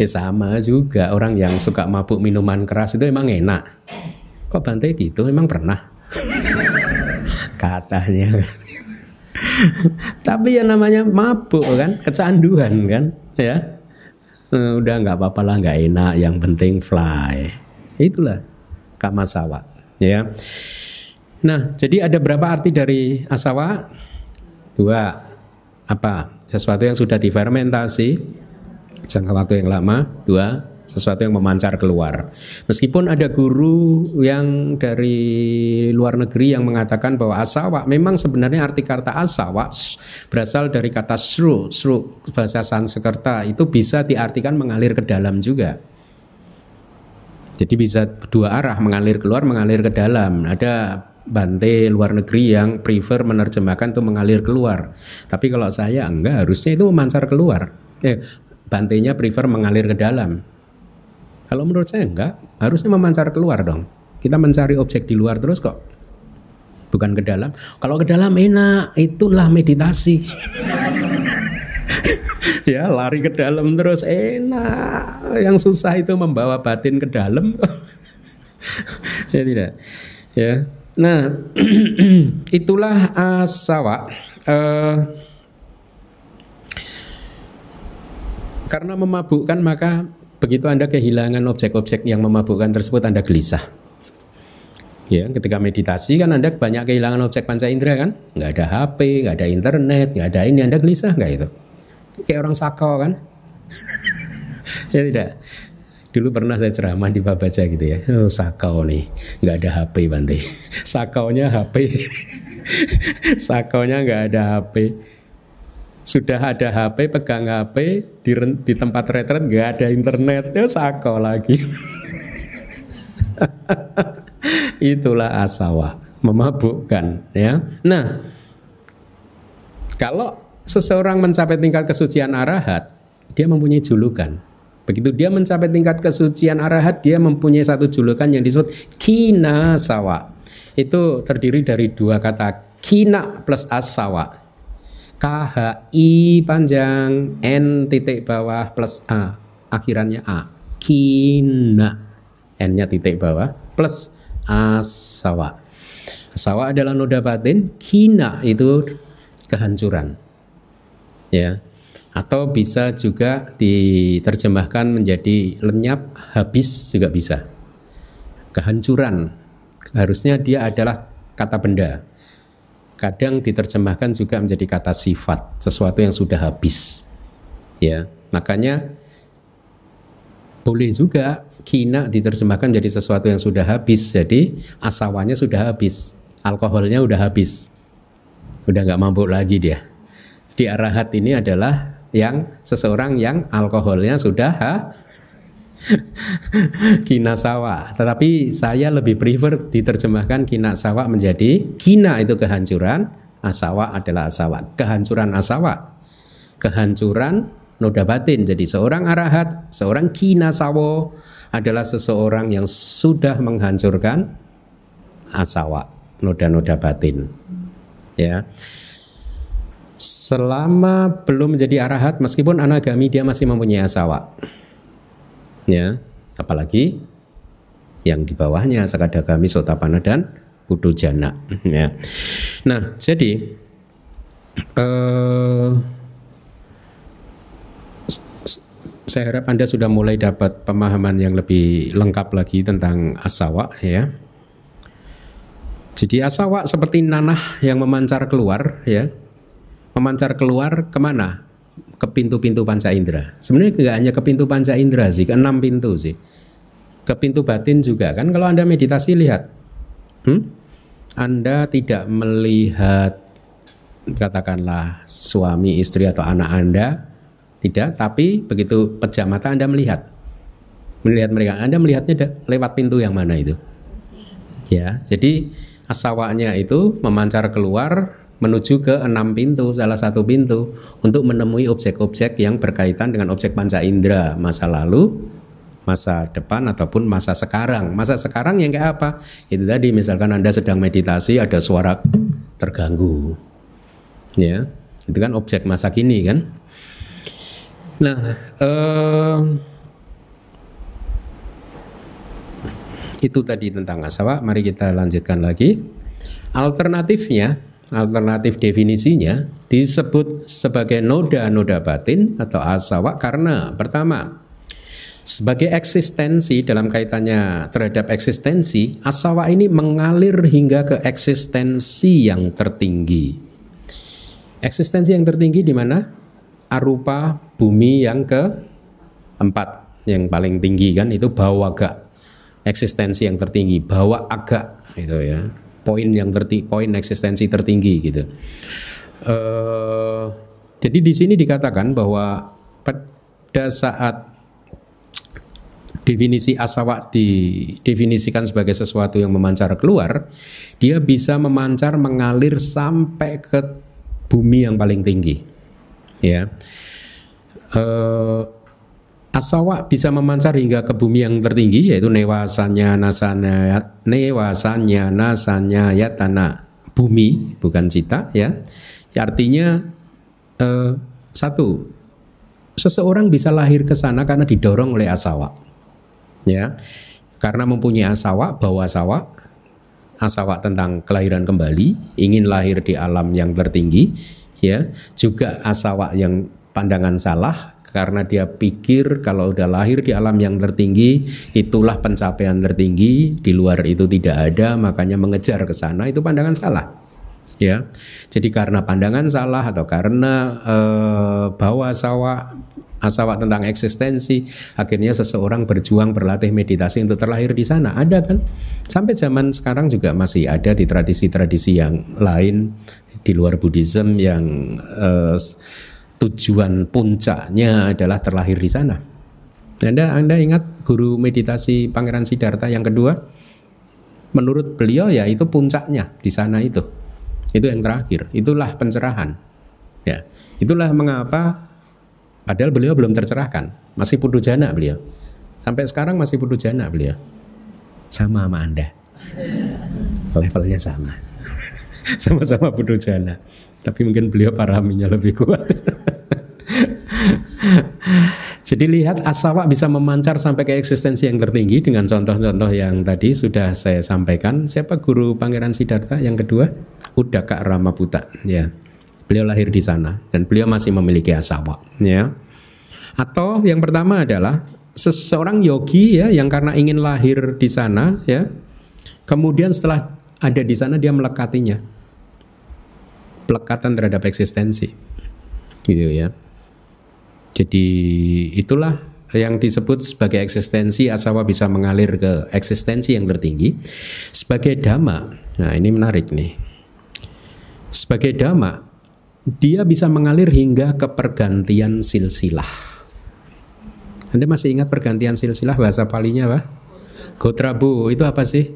Ya sama juga orang yang suka mabuk minuman keras itu emang enak. Kok bantai gitu? Emang pernah? (laughs) Katanya. Tapi ya namanya mabuk kan? Kecanduan kan? Ya? Eh, udah nggak apa-apa lah nggak enak. Yang penting fly. Itulah kama sawa ya. Nah jadi ada berapa arti dari asawa? Dua. Apa? Sesuatu yang sudah difermentasi jangka waktu yang lama. Dua sesuatu yang memancar keluar. Meskipun ada guru yang dari luar negeri yang mengatakan bahwa asawa memang sebenarnya arti kata asawa berasal dari kata sru, sru bahasa Sanskerta. Itu bisa diartikan mengalir ke dalam juga. Jadi bisa dua arah mengalir keluar, mengalir ke dalam. Ada Bante luar negeri yang prefer menerjemahkan itu mengalir keluar. Tapi kalau saya enggak, harusnya itu memancar keluar. Eh, Bantenya prefer mengalir ke dalam. Kalau menurut saya enggak, harusnya memancar keluar dong. Kita mencari objek di luar terus kok. Bukan ke dalam. Kalau ke dalam enak, itulah meditasi. Ya lari ke dalam terus enak yang susah itu membawa batin ke dalam (laughs) ya tidak ya Nah, (clears throat) itulah asawa. Uh, karena memabukkan maka begitu Anda kehilangan objek-objek yang memabukkan tersebut Anda gelisah. Ya, ketika meditasi kan Anda banyak kehilangan objek panca indera kan? Nggak ada HP, nggak ada internet, nggak ada ini, Anda gelisah nggak itu? Kayak orang sakau kan? ya tidak. Dulu pernah saya ceramah di Babaja gitu ya. Oh, sakau nih, nggak ada HP Bante. (laughs) Sakaunya HP. (laughs) Sakaunya nggak ada HP. Sudah ada HP, pegang HP di, di tempat retret nggak ada internet, ya sakau lagi. (laughs) Itulah asawa, memabukkan ya. Nah, kalau seseorang mencapai tingkat kesucian arahat, dia mempunyai julukan Begitu dia mencapai tingkat kesucian arahat, dia mempunyai satu julukan yang disebut kina sawa. Itu terdiri dari dua kata kina plus asawa. K H I panjang N titik bawah plus A akhirannya A kina N-nya titik bawah plus asawa. Asawa adalah noda batin, kina itu kehancuran. Ya, atau bisa juga diterjemahkan menjadi lenyap habis juga bisa. Kehancuran. Harusnya dia adalah kata benda. Kadang diterjemahkan juga menjadi kata sifat sesuatu yang sudah habis. Ya. Makanya boleh juga kina diterjemahkan menjadi sesuatu yang sudah habis. Jadi asawanya sudah habis alkoholnya udah habis. Udah nggak mabuk lagi dia di arahat ini adalah yang seseorang yang alkoholnya sudah ha? (laughs) kinasawa. Tetapi saya lebih prefer diterjemahkan kinasawa menjadi kina itu kehancuran, asawa adalah asawa. Kehancuran asawa, kehancuran noda batin. Jadi seorang arahat, seorang kinasawa adalah seseorang yang sudah menghancurkan asawa, noda-noda batin. Ya selama belum menjadi arahat meskipun anagami dia masih mempunyai asawa ya apalagi yang di bawahnya sakadagami sotapana dan udujana ya. Nah jadi eh, saya harap anda sudah mulai dapat pemahaman yang lebih lengkap lagi tentang asawa ya. Jadi asawa seperti nanah yang memancar keluar ya memancar keluar ke mana? Ke pintu-pintu panca indera. Sebenarnya nggak hanya ke pintu panca indera sih, ke enam pintu sih. Ke pintu batin juga kan. Kalau anda meditasi lihat, hmm? anda tidak melihat katakanlah suami, istri atau anak anda, tidak. Tapi begitu pejam mata anda melihat, melihat mereka, anda melihatnya lewat pintu yang mana itu? Ya, jadi asawanya itu memancar keluar menuju ke enam pintu, salah satu pintu untuk menemui objek-objek yang berkaitan dengan objek panca indera masa lalu, masa depan ataupun masa sekarang. Masa sekarang yang kayak apa? Itu tadi misalkan Anda sedang meditasi ada suara terganggu. Ya, itu kan objek masa kini kan. Nah, eh, itu tadi tentang asawa. Mari kita lanjutkan lagi. Alternatifnya alternatif definisinya disebut sebagai noda-noda batin atau asawa karena pertama sebagai eksistensi dalam kaitannya terhadap eksistensi asawa ini mengalir hingga ke eksistensi yang tertinggi. Eksistensi yang tertinggi di mana? Arupa bumi yang ke empat yang paling tinggi kan itu bawaga eksistensi yang tertinggi bawa agak itu ya poin yang terti poin eksistensi tertinggi gitu. Uh, jadi di sini dikatakan bahwa pada saat definisi asawa didefinisikan sebagai sesuatu yang memancar keluar, dia bisa memancar mengalir sampai ke bumi yang paling tinggi. Ya. Uh, Asawa bisa memancar hingga ke bumi yang tertinggi yaitu newasanya nasanya newasanya nasanya ya tanah bumi bukan cita ya. Artinya eh, satu seseorang bisa lahir ke sana karena didorong oleh asawa. Ya. Karena mempunyai asawa, bawa asawa asawa tentang kelahiran kembali, ingin lahir di alam yang tertinggi, ya, juga asawa yang pandangan salah karena dia pikir kalau udah lahir di alam yang tertinggi itulah pencapaian tertinggi. Di luar itu tidak ada makanya mengejar ke sana itu pandangan salah. Ya. Jadi karena pandangan salah atau karena eh, bawa asawa asawa tentang eksistensi akhirnya seseorang berjuang berlatih meditasi untuk terlahir di sana. Ada kan? Sampai zaman sekarang juga masih ada di tradisi-tradisi yang lain di luar Buddhism yang eh, tujuan puncaknya adalah terlahir di sana. Anda Anda ingat guru meditasi Pangeran Siddhartha yang kedua? Menurut beliau ya itu puncaknya di sana itu. Itu yang terakhir, itulah pencerahan. Ya, itulah mengapa padahal beliau belum tercerahkan, masih putu jana beliau. Sampai sekarang masih putu jana beliau. Sama sama Anda. Levelnya sama. (laughs) Sama-sama putu jana. Tapi mungkin beliau paraminya lebih kuat. (laughs) (laughs) Jadi lihat asawa bisa memancar sampai ke eksistensi yang tertinggi dengan contoh-contoh yang tadi sudah saya sampaikan. Siapa guru Pangeran Siddhartha yang kedua? Udaka Ramaputa. Ya, beliau lahir di sana dan beliau masih memiliki asawa. Ya. Atau yang pertama adalah seseorang yogi ya yang karena ingin lahir di sana ya, kemudian setelah ada di sana dia melekatinya pelekatan terhadap eksistensi gitu ya jadi itulah yang disebut sebagai eksistensi asawa bisa mengalir ke eksistensi yang tertinggi sebagai dhamma nah ini menarik nih sebagai dhamma dia bisa mengalir hingga ke pergantian silsilah anda masih ingat pergantian silsilah bahasa palinya apa? Gotrabu itu apa sih?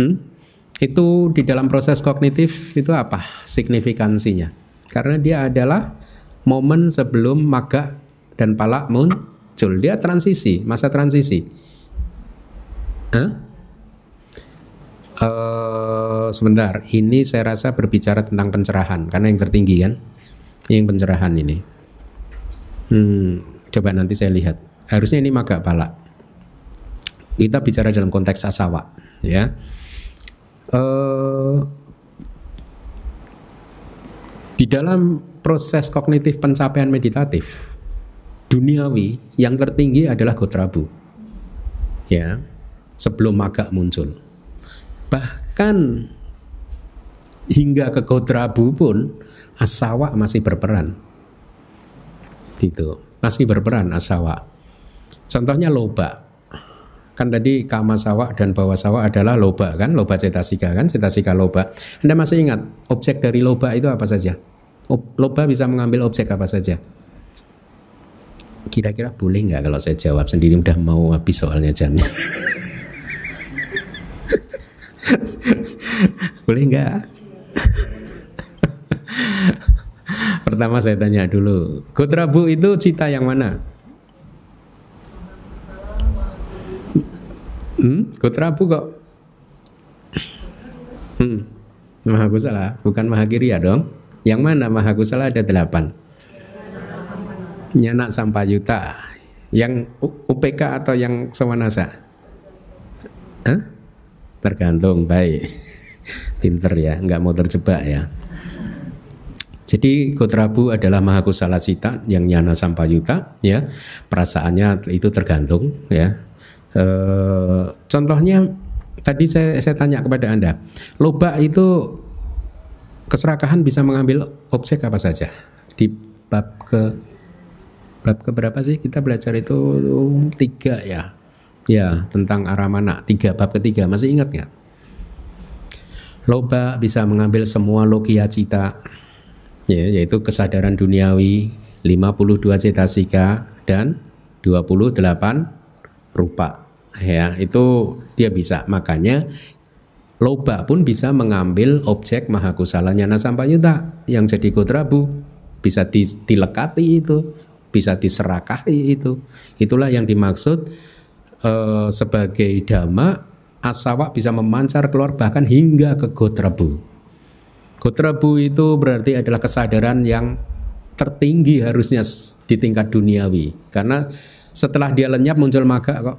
Hmm? itu di dalam proses kognitif itu apa signifikansinya? Karena dia adalah momen sebelum maga dan pala muncul. Dia transisi, masa transisi. Huh? Uh, sebentar, ini saya rasa berbicara tentang pencerahan karena yang tertinggi kan, yang pencerahan ini. Hmm, coba nanti saya lihat. Harusnya ini maga pala. Kita bicara dalam konteks asawa, ya uh, di dalam proses kognitif pencapaian meditatif duniawi yang tertinggi adalah gotrabu. Ya sebelum maga muncul. Bahkan hingga ke gotrabu pun asawa masih berperan. Gitu masih berperan asawa contohnya loba. Kan tadi kama sawa dan bawah sawa adalah loba kan? Loba cetasika kan? Cetasika loba. Anda masih ingat objek dari loba itu apa saja loba bisa mengambil objek apa saja kira-kira boleh nggak kalau saya jawab sendiri udah mau habis soalnya jamnya (laughs) boleh nggak (laughs) pertama saya tanya dulu Gotrabu itu cita yang mana Hmm? Gotrabu kok. Hmm. Maha Kusala, bukan Maha Kiriya dong. Yang mana Maha Kusala ada delapan. Nyanak Sampayuta. Yang UPK atau yang Sawanasa? Hah? Tergantung, baik. (laughs) Pinter ya, nggak mau terjebak ya. Jadi Gotrabu adalah Mahakusala Cita yang nyana sampayuta ya. Perasaannya itu tergantung ya. E, contohnya tadi saya, saya tanya kepada Anda, loba itu keserakahan bisa mengambil objek apa saja? Di bab ke bab ke berapa sih? Kita belajar itu tiga ya. Ya tentang aramana tiga bab ketiga. Masih ingat nggak? Loba bisa mengambil semua logia cita. Ya yaitu kesadaran duniawi 52 cetasika dan 28 rupa. Ya itu dia bisa. Makanya loba pun bisa mengambil objek mahakusalanya. Nasampayuta yang jadi kodrabu bisa di, dilekati itu bisa diserakahi itu. Itulah yang dimaksud eh, sebagai dhamma asawa bisa memancar keluar bahkan hingga ke gotrabu gotrabu itu berarti adalah kesadaran yang tertinggi harusnya di tingkat duniawi. Karena setelah dia lenyap muncul maga kok.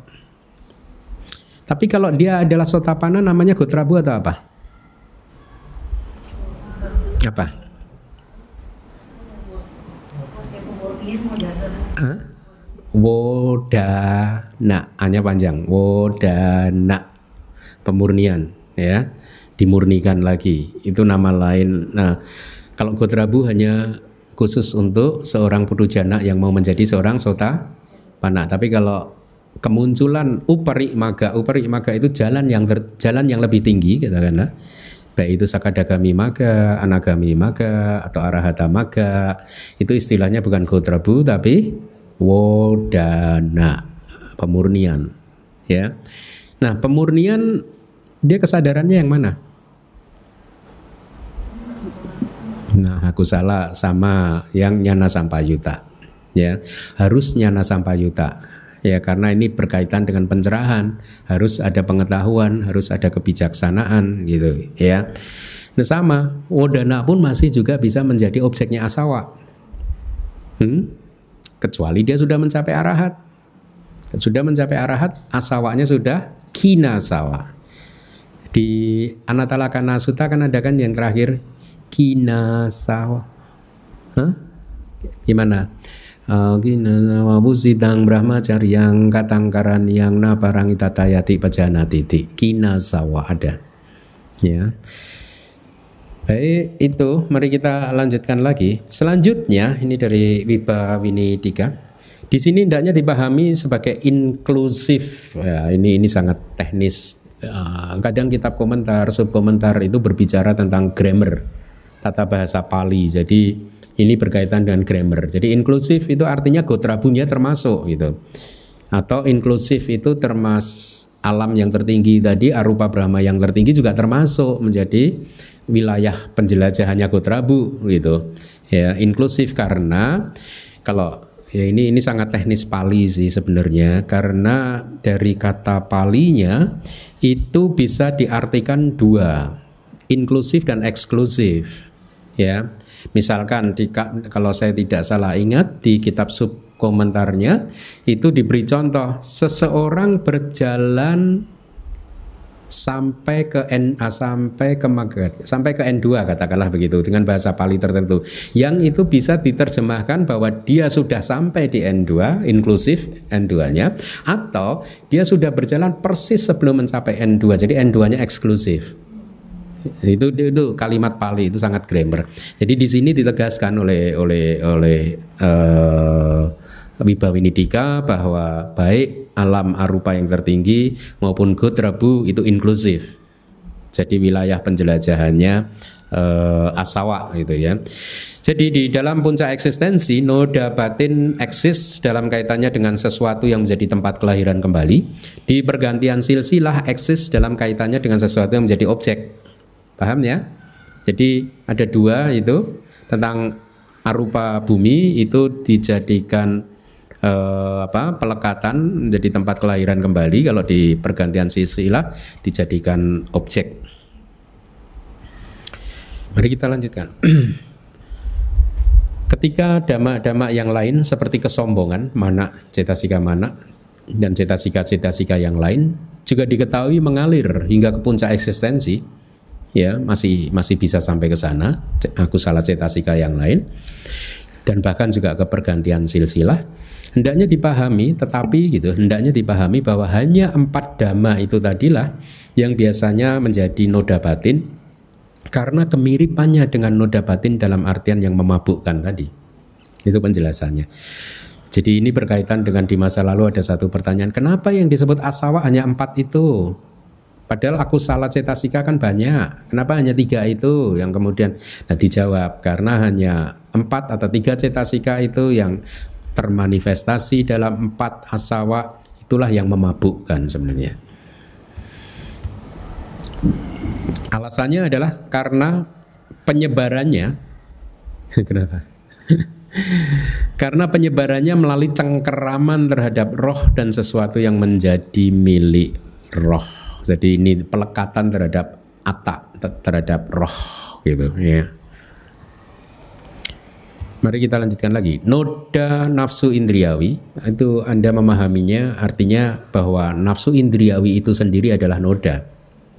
Tapi kalau dia adalah sotapana namanya gotrabu atau apa? Apa? Wodana, hanya panjang. Wodana, pemurnian, ya, dimurnikan lagi. Itu nama lain. Nah, kalau gotrabu hanya khusus untuk seorang pudujana yang mau menjadi seorang sota panah. Tapi kalau kemunculan upari maga, upari maga itu jalan yang ter, jalan yang lebih tinggi katakanlah baik itu sakadagami maga, anagami maga atau arahata maga itu istilahnya bukan gotrabu tapi wodana pemurnian ya. Nah, pemurnian dia kesadarannya yang mana? Nah, aku salah sama yang nyana sampayuta. Ya, harus nyana sampayuta ya karena ini berkaitan dengan pencerahan. Harus ada pengetahuan harus ada kebijaksanaan gitu ya. Nah sama wodana pun masih juga bisa menjadi objeknya asawa. Hmm? kecuali dia sudah mencapai arahat. Sudah mencapai arahat asawanya sudah kinasawa. Di Anatalakana Sutta kan ada kan yang terakhir kinasawa. Hah? gimana Wabusidang brahmacaryang katangkaran yang naparangita tayati pajanatiti kina sawa ada. Ya. Baik itu. Mari kita lanjutkan lagi. Selanjutnya ini dari Wiba Winidika di sini hendaknya dipahami sebagai inklusif. Ya, ini ini sangat teknis. Ya, kadang kitab komentar subkomentar itu berbicara tentang grammar tata bahasa Pali. Jadi ini berkaitan dengan grammar. Jadi inklusif itu artinya gotrabunya termasuk gitu. Atau inklusif itu termas alam yang tertinggi tadi arupa Brahma yang tertinggi juga termasuk menjadi wilayah penjelajahannya Gotrabu gitu. Ya, inklusif karena kalau ya ini ini sangat teknis Pali sih sebenarnya karena dari kata Palinya itu bisa diartikan dua, inklusif dan eksklusif. Ya. Misalkan di, kalau saya tidak salah ingat di kitab sub komentarnya itu diberi contoh seseorang berjalan sampai ke N sampai ke Magad, sampai ke N2 katakanlah begitu dengan bahasa Pali tertentu. Yang itu bisa diterjemahkan bahwa dia sudah sampai di N2 inklusif N2-nya atau dia sudah berjalan persis sebelum mencapai N2 jadi N2-nya eksklusif itu itu kalimat Pali itu sangat grammar. Jadi di sini ditegaskan oleh oleh oleh uh, Wibawinidika bahwa baik alam arupa yang tertinggi maupun Gotrabu itu inklusif. Jadi wilayah penjelajahannya uh, asawa gitu ya. Jadi di dalam puncak eksistensi noda batin eksis dalam kaitannya dengan sesuatu yang menjadi tempat kelahiran kembali. Di pergantian silsilah eksis dalam kaitannya dengan sesuatu yang menjadi objek Paham ya? Jadi ada dua itu tentang arupa bumi itu dijadikan eh, apa pelekatan menjadi tempat kelahiran kembali kalau di pergantian silsilah dijadikan objek. Mari kita lanjutkan. (clears throat) Ketika dama-dama yang lain seperti kesombongan, mana cetasika mana dan cetasika-cetasika yang lain juga diketahui mengalir hingga ke puncak eksistensi, ya masih masih bisa sampai ke sana. Aku salah cetasika yang lain. Dan bahkan juga ke pergantian silsilah. Hendaknya dipahami tetapi gitu hendaknya dipahami bahwa hanya empat dhamma itu tadilah yang biasanya menjadi noda batin. Karena kemiripannya dengan noda batin dalam artian yang memabukkan tadi. Itu penjelasannya. Jadi ini berkaitan dengan di masa lalu ada satu pertanyaan kenapa yang disebut asawa hanya empat itu Padahal aku salah cetasika kan banyak. Kenapa hanya tiga itu yang kemudian nah dijawab karena hanya empat atau tiga cetasika itu yang termanifestasi dalam empat asawa itulah yang memabukkan sebenarnya. Alasannya adalah karena penyebarannya. (laughs) Kenapa? (laughs) karena penyebarannya melalui cengkeraman terhadap roh dan sesuatu yang menjadi milik roh. Jadi ini pelekatan terhadap atak terhadap roh gitu ya. Mari kita lanjutkan lagi. Noda nafsu indriawi itu Anda memahaminya artinya bahwa nafsu indriawi itu sendiri adalah noda.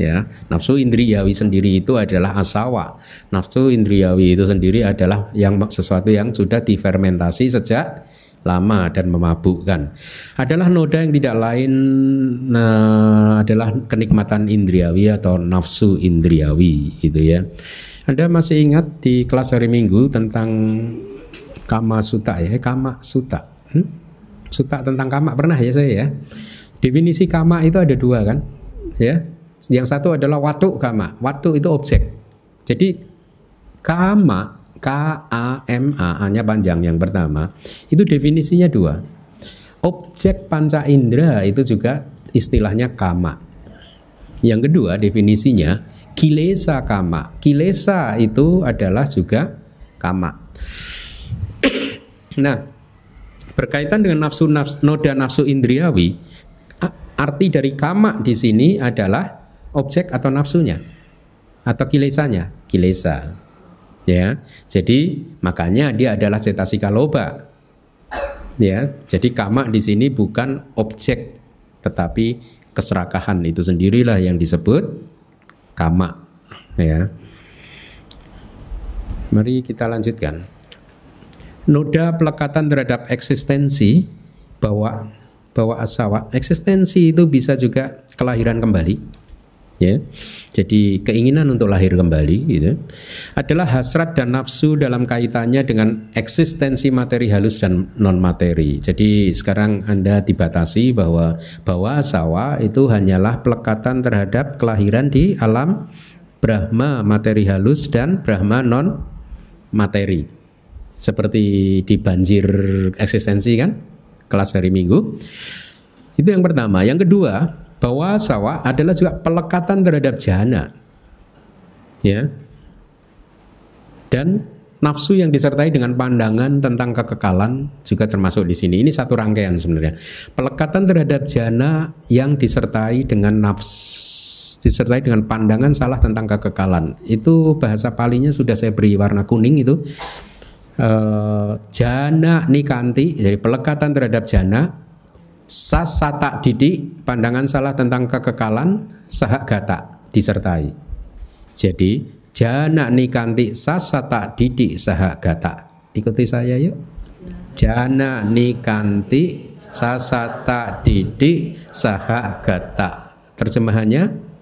Ya, nafsu indriawi sendiri itu adalah asawa. Nafsu indriawi itu sendiri adalah yang sesuatu yang sudah difermentasi sejak lama dan memabukkan. Adalah noda yang tidak lain nah, adalah kenikmatan indriawi atau nafsu indriawi gitu ya. Anda masih ingat di kelas hari Minggu tentang Kama Suta ya, Kama Suta. Hmm? Suta tentang kama pernah ya saya ya. Definisi kama itu ada dua kan, ya. Yang satu adalah watu kama. Watu itu objek. Jadi kama K A M A hanya panjang yang pertama itu definisinya dua. Objek panca indera itu juga istilahnya kama. Yang kedua definisinya kilesa kama. Kilesa itu adalah juga kama. (coughs) Nah, berkaitan dengan nafsu nafsu noda nafsu indriawi, arti dari kama di sini adalah objek atau nafsunya atau kilesanya, kilesa. Ya. Jadi makanya dia adalah cetasika loba. Ya. Jadi kama di sini bukan objek tetapi keserakahan itu sendirilah yang disebut kama. Ya. Mari kita lanjutkan noda pelekatan terhadap eksistensi bahwa bahwa asawa eksistensi itu bisa juga kelahiran kembali ya jadi keinginan untuk lahir kembali gitu adalah hasrat dan nafsu dalam kaitannya dengan eksistensi materi halus dan non materi jadi sekarang anda dibatasi bahwa bahwa asawa itu hanyalah pelekatan terhadap kelahiran di alam Brahma materi halus dan Brahma non materi seperti di banjir eksistensi kan kelas hari Minggu. Itu yang pertama. Yang kedua, bahwa sawah adalah juga pelekatan terhadap jana. Ya. Dan nafsu yang disertai dengan pandangan tentang kekekalan juga termasuk di sini. Ini satu rangkaian sebenarnya. Pelekatan terhadap jana yang disertai dengan nafsu disertai dengan pandangan salah tentang kekekalan. Itu bahasa palinya sudah saya beri warna kuning itu uh, jana nikanti jadi pelekatan terhadap jana sasata didik pandangan salah tentang kekekalan sahagata disertai. Jadi jana nikanti sasata didik sahagata ikuti saya yuk. Jana nikanti sasata didik sahagata terjemahannya?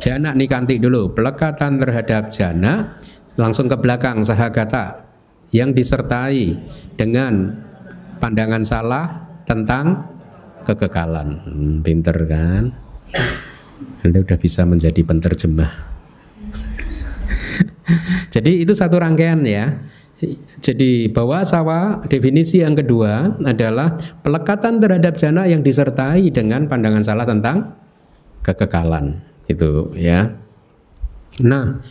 Jana nikanti dulu. Pelekatan terhadap jana langsung ke belakang sahagata yang disertai dengan pandangan salah tentang kekekalan. Hmm, pinter kan? Anda udah bisa menjadi penterjemah. Jadi itu satu rangkaian ya. Jadi bahwa sawa definisi yang kedua adalah pelekatan terhadap jana yang disertai dengan pandangan salah tentang kekekalan itu ya. Nah,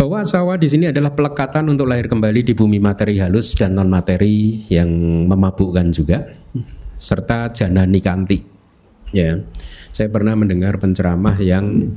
bahwa sawah di sini adalah pelekatan untuk lahir kembali di bumi materi halus dan non materi yang memabukkan juga serta jana nikanti. Ya saya pernah mendengar penceramah yang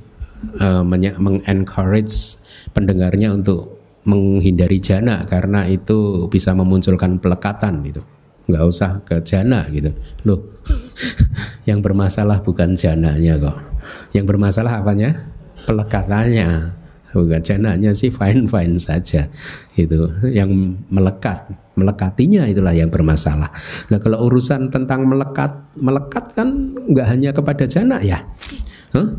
uh, mengencourage pendengarnya untuk menghindari jana karena itu bisa memunculkan pelekatan gitu. Nggak usah ke jana gitu. Loh (laughs) yang bermasalah bukan jananya kok. Yang bermasalah apanya? Pelekatannya bukan jananya sih fine (laughs) fine saja. Itu yang melekat melekatinya itulah yang bermasalah. Nah kalau urusan tentang melekat melekat kan nggak hanya kepada jana ya? Huh?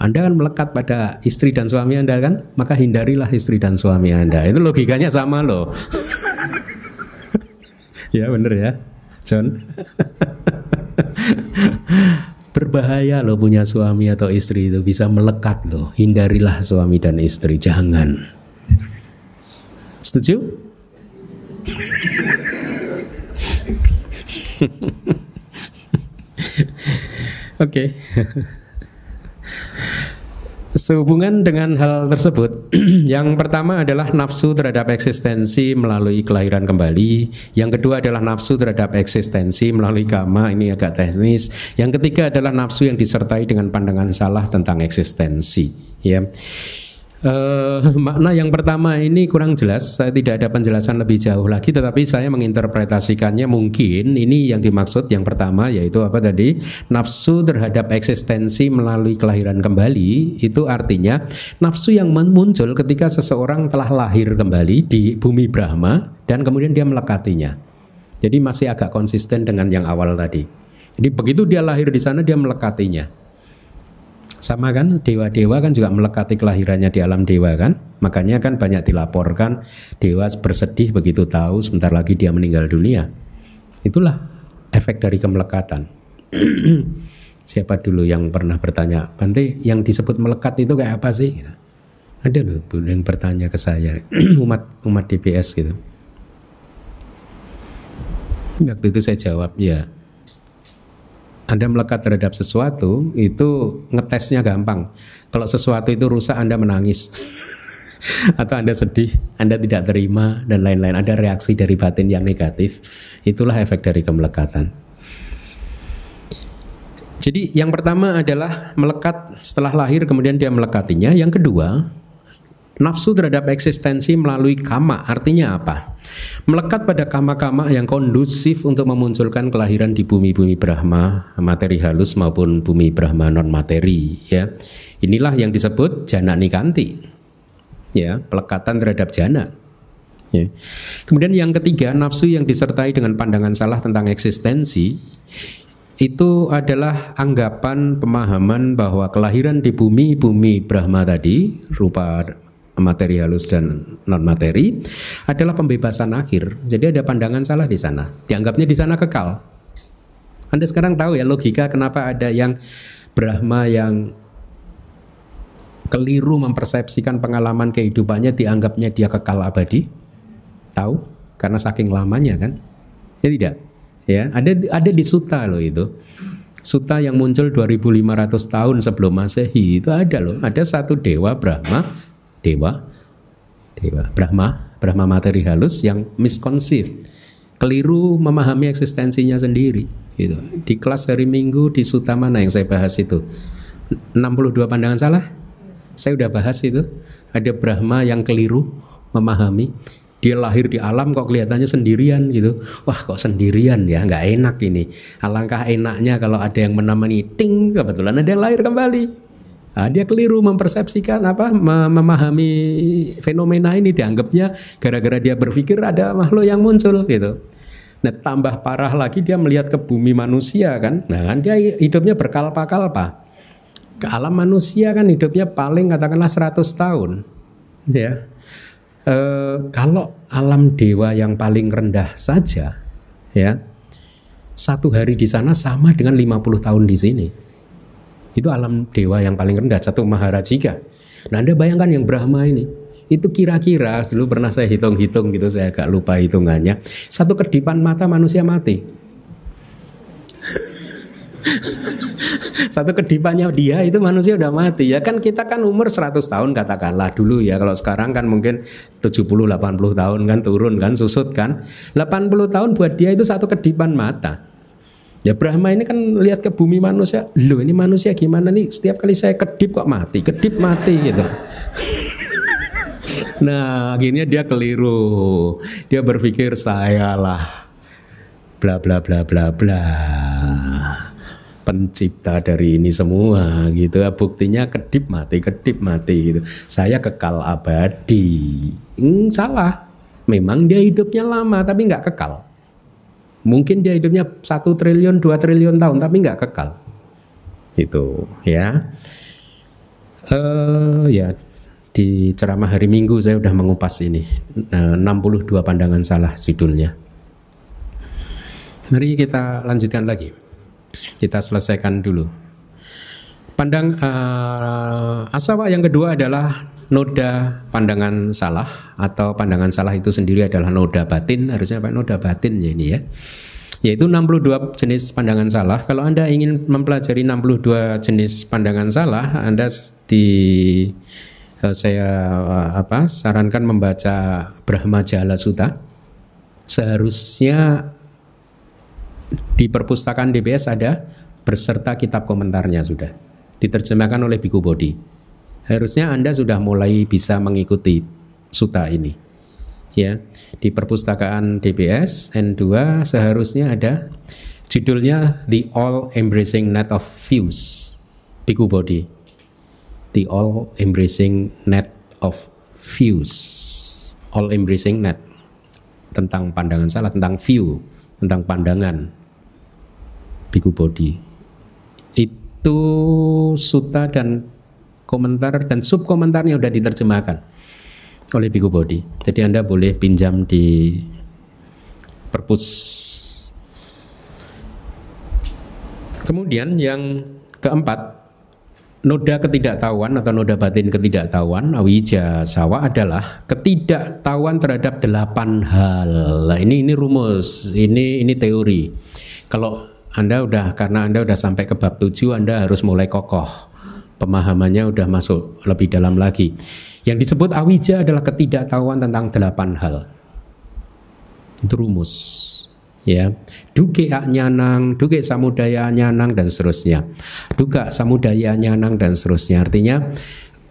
Anda kan melekat pada istri dan suami Anda kan? Maka hindarilah istri dan suami Anda. Itu logikanya sama loh. (laughs) Ya bener ya John (laughs) Berbahaya loh punya suami atau istri itu bisa melekat loh. Hindarilah suami dan istri, jangan. Setuju? (laughs) Oke. Okay. Sehubungan dengan hal tersebut, (clears throat) yang pertama adalah nafsu terhadap eksistensi melalui kelahiran kembali. Yang kedua adalah nafsu terhadap eksistensi melalui kama, ini agak teknis. Yang ketiga adalah nafsu yang disertai dengan pandangan salah tentang eksistensi. Ya, Uh, makna yang pertama ini kurang jelas, saya tidak ada penjelasan lebih jauh lagi, tetapi saya menginterpretasikannya mungkin ini yang dimaksud yang pertama yaitu apa tadi nafsu terhadap eksistensi melalui kelahiran kembali itu artinya nafsu yang muncul ketika seseorang telah lahir kembali di bumi Brahma dan kemudian dia melekatinya. Jadi masih agak konsisten dengan yang awal tadi. Jadi begitu dia lahir di sana dia melekatinya. Sama kan dewa-dewa kan juga melekati kelahirannya di alam dewa kan. Makanya kan banyak dilaporkan dewa bersedih begitu tahu sebentar lagi dia meninggal dunia. Itulah efek dari kemelekatan. (clears throat) Siapa dulu yang pernah bertanya, Bante yang disebut melekat itu kayak apa sih? Ada loh yang bertanya ke saya, (clears throat) umat umat DPS gitu. Waktu itu saya jawab, ya anda melekat terhadap sesuatu itu ngetesnya gampang. Kalau sesuatu itu rusak Anda menangis. (laughs) Atau Anda sedih, Anda tidak terima dan lain-lain. Ada reaksi dari batin yang negatif. Itulah efek dari kemelekatan. Jadi yang pertama adalah melekat setelah lahir kemudian dia melekatinya. Yang kedua, nafsu terhadap eksistensi melalui kama. Artinya apa? Melekat pada kama-kama yang kondusif untuk memunculkan kelahiran di bumi-bumi Brahma, materi halus maupun bumi Brahma non materi ya. Inilah yang disebut jana nikanti. Ya, pelekatan terhadap jana. Ya. Kemudian yang ketiga, nafsu yang disertai dengan pandangan salah tentang eksistensi itu adalah anggapan pemahaman bahwa kelahiran di bumi bumi Brahma tadi rupa materi halus dan non materi adalah pembebasan akhir. Jadi ada pandangan salah di sana. Dianggapnya di sana kekal. Anda sekarang tahu ya logika kenapa ada yang Brahma yang keliru mempersepsikan pengalaman kehidupannya dianggapnya dia kekal abadi? Tahu? Karena saking lamanya kan? Ya tidak. Ya, ada ada di suta loh itu. Suta yang muncul 2500 tahun sebelum Masehi itu ada loh. Ada satu dewa Brahma dewa dewa Brahma Brahma materi halus yang misconceived keliru memahami eksistensinya sendiri gitu. di kelas hari Minggu di Suta mana yang saya bahas itu? 62 pandangan salah? Saya udah bahas itu. Ada Brahma yang keliru memahami. Dia lahir di alam kok kelihatannya sendirian gitu. Wah kok sendirian ya? Nggak enak ini. Alangkah enaknya kalau ada yang menemani ting kebetulan ada yang lahir kembali Nah, dia keliru mempersepsikan apa memahami fenomena ini dianggapnya gara-gara dia berpikir ada makhluk yang muncul gitu. Nah, tambah parah lagi dia melihat ke bumi manusia kan. Nah, kan dia hidupnya berkalpa-kalpa. Ke alam manusia kan hidupnya paling katakanlah 100 tahun. Ya. E, kalau alam dewa yang paling rendah saja ya. Satu hari di sana sama dengan 50 tahun di sini. Itu alam dewa yang paling rendah, satu maharajika. Nah Anda bayangkan yang Brahma ini, itu kira-kira dulu pernah saya hitung-hitung gitu, saya agak lupa hitungannya. Satu kedipan mata manusia mati. (laughs) Satu kedipannya dia itu manusia udah mati ya kan kita kan umur 100 tahun katakanlah dulu ya kalau sekarang kan mungkin 70 80 tahun kan turun kan susut kan 80 tahun buat dia itu satu kedipan mata Ya Brahma ini kan lihat ke bumi manusia, loh ini manusia gimana nih? Setiap kali saya kedip kok mati, kedip mati gitu. (laughs) nah akhirnya dia keliru, dia berpikir saya lah, bla bla bla bla bla, pencipta dari ini semua gitu. Buktinya kedip mati, kedip mati gitu. Saya kekal abadi, hmm, salah. Memang dia hidupnya lama tapi nggak kekal. Mungkin dia hidupnya satu triliun, dua triliun tahun, tapi nggak kekal. Itu ya. Uh, ya di ceramah hari Minggu saya sudah mengupas ini. Uh, 62 pandangan salah judulnya. Mari kita lanjutkan lagi. Kita selesaikan dulu. Pandang uh, asawa yang kedua adalah noda pandangan salah atau pandangan salah itu sendiri adalah noda batin. Harusnya apa? Noda batin ya ini ya. Yaitu 62 jenis pandangan salah. Kalau Anda ingin mempelajari 62 jenis pandangan salah Anda di eh, saya eh, apa sarankan membaca Brahma Jala Sutta. Seharusnya di perpustakaan DBS ada berserta kitab komentarnya sudah. Diterjemahkan oleh Biku Bodhi Harusnya Anda sudah mulai bisa mengikuti suta ini. Ya, di perpustakaan DBS N2 seharusnya ada judulnya The All Embracing Net of Views Biku Body. The All Embracing Net of Views. All Embracing Net tentang pandangan salah, tentang view, tentang pandangan Biku Body. Itu suta dan komentar dan sub komentarnya sudah diterjemahkan oleh Biku Body. Jadi Anda boleh pinjam di perpus. Kemudian yang keempat, noda ketidaktahuan atau noda batin ketidaktahuan awija sawa adalah ketidaktahuan terhadap delapan hal. Nah, ini ini rumus, ini ini teori. Kalau anda udah karena Anda udah sampai ke bab 7 Anda harus mulai kokoh. Pemahamannya udah masuk lebih dalam lagi. Yang disebut awija adalah ketidaktahuan tentang delapan hal. Itu rumus. Ya, duke nyanang, duke samudaya nyanang dan seterusnya. Duka samudaya nyanang dan seterusnya. Artinya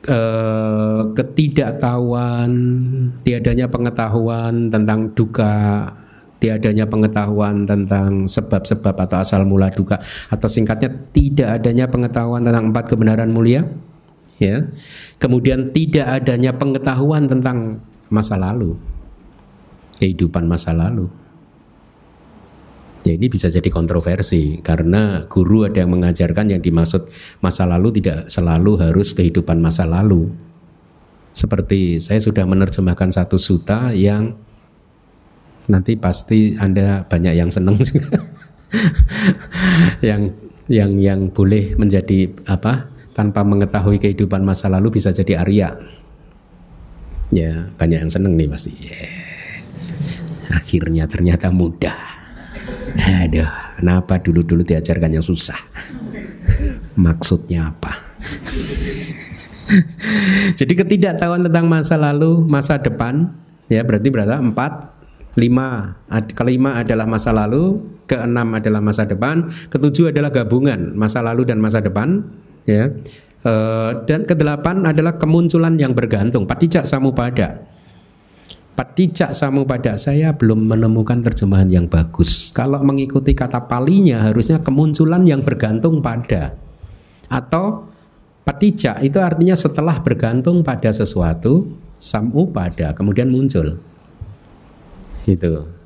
eh, ketidaktahuan, tiadanya pengetahuan tentang duka tiadanya pengetahuan tentang sebab-sebab atau asal mula duka atau singkatnya tidak adanya pengetahuan tentang empat kebenaran mulia ya kemudian tidak adanya pengetahuan tentang masa lalu kehidupan masa lalu Ya ini bisa jadi kontroversi karena guru ada yang mengajarkan yang dimaksud masa lalu tidak selalu harus kehidupan masa lalu. Seperti saya sudah menerjemahkan satu suta yang nanti pasti Anda banyak yang senang (laughs) juga. yang yang yang boleh menjadi apa tanpa mengetahui kehidupan masa lalu bisa jadi Arya. Ya, banyak yang senang nih pasti. Yeah. Akhirnya ternyata mudah. Aduh, kenapa dulu-dulu diajarkan yang susah? Maksudnya apa? (laughs) Jadi ketidaktahuan tentang masa lalu, masa depan, ya berarti berapa? Empat Lima, kelima adalah masa lalu, keenam adalah masa depan, ketujuh adalah gabungan masa lalu dan masa depan, ya. E, dan kedelapan adalah kemunculan yang bergantung, patijak samupada. Patijak samupada saya belum menemukan terjemahan yang bagus. Kalau mengikuti kata palinya harusnya kemunculan yang bergantung pada atau patijak itu artinya setelah bergantung pada sesuatu samu pada kemudian muncul. Gitu.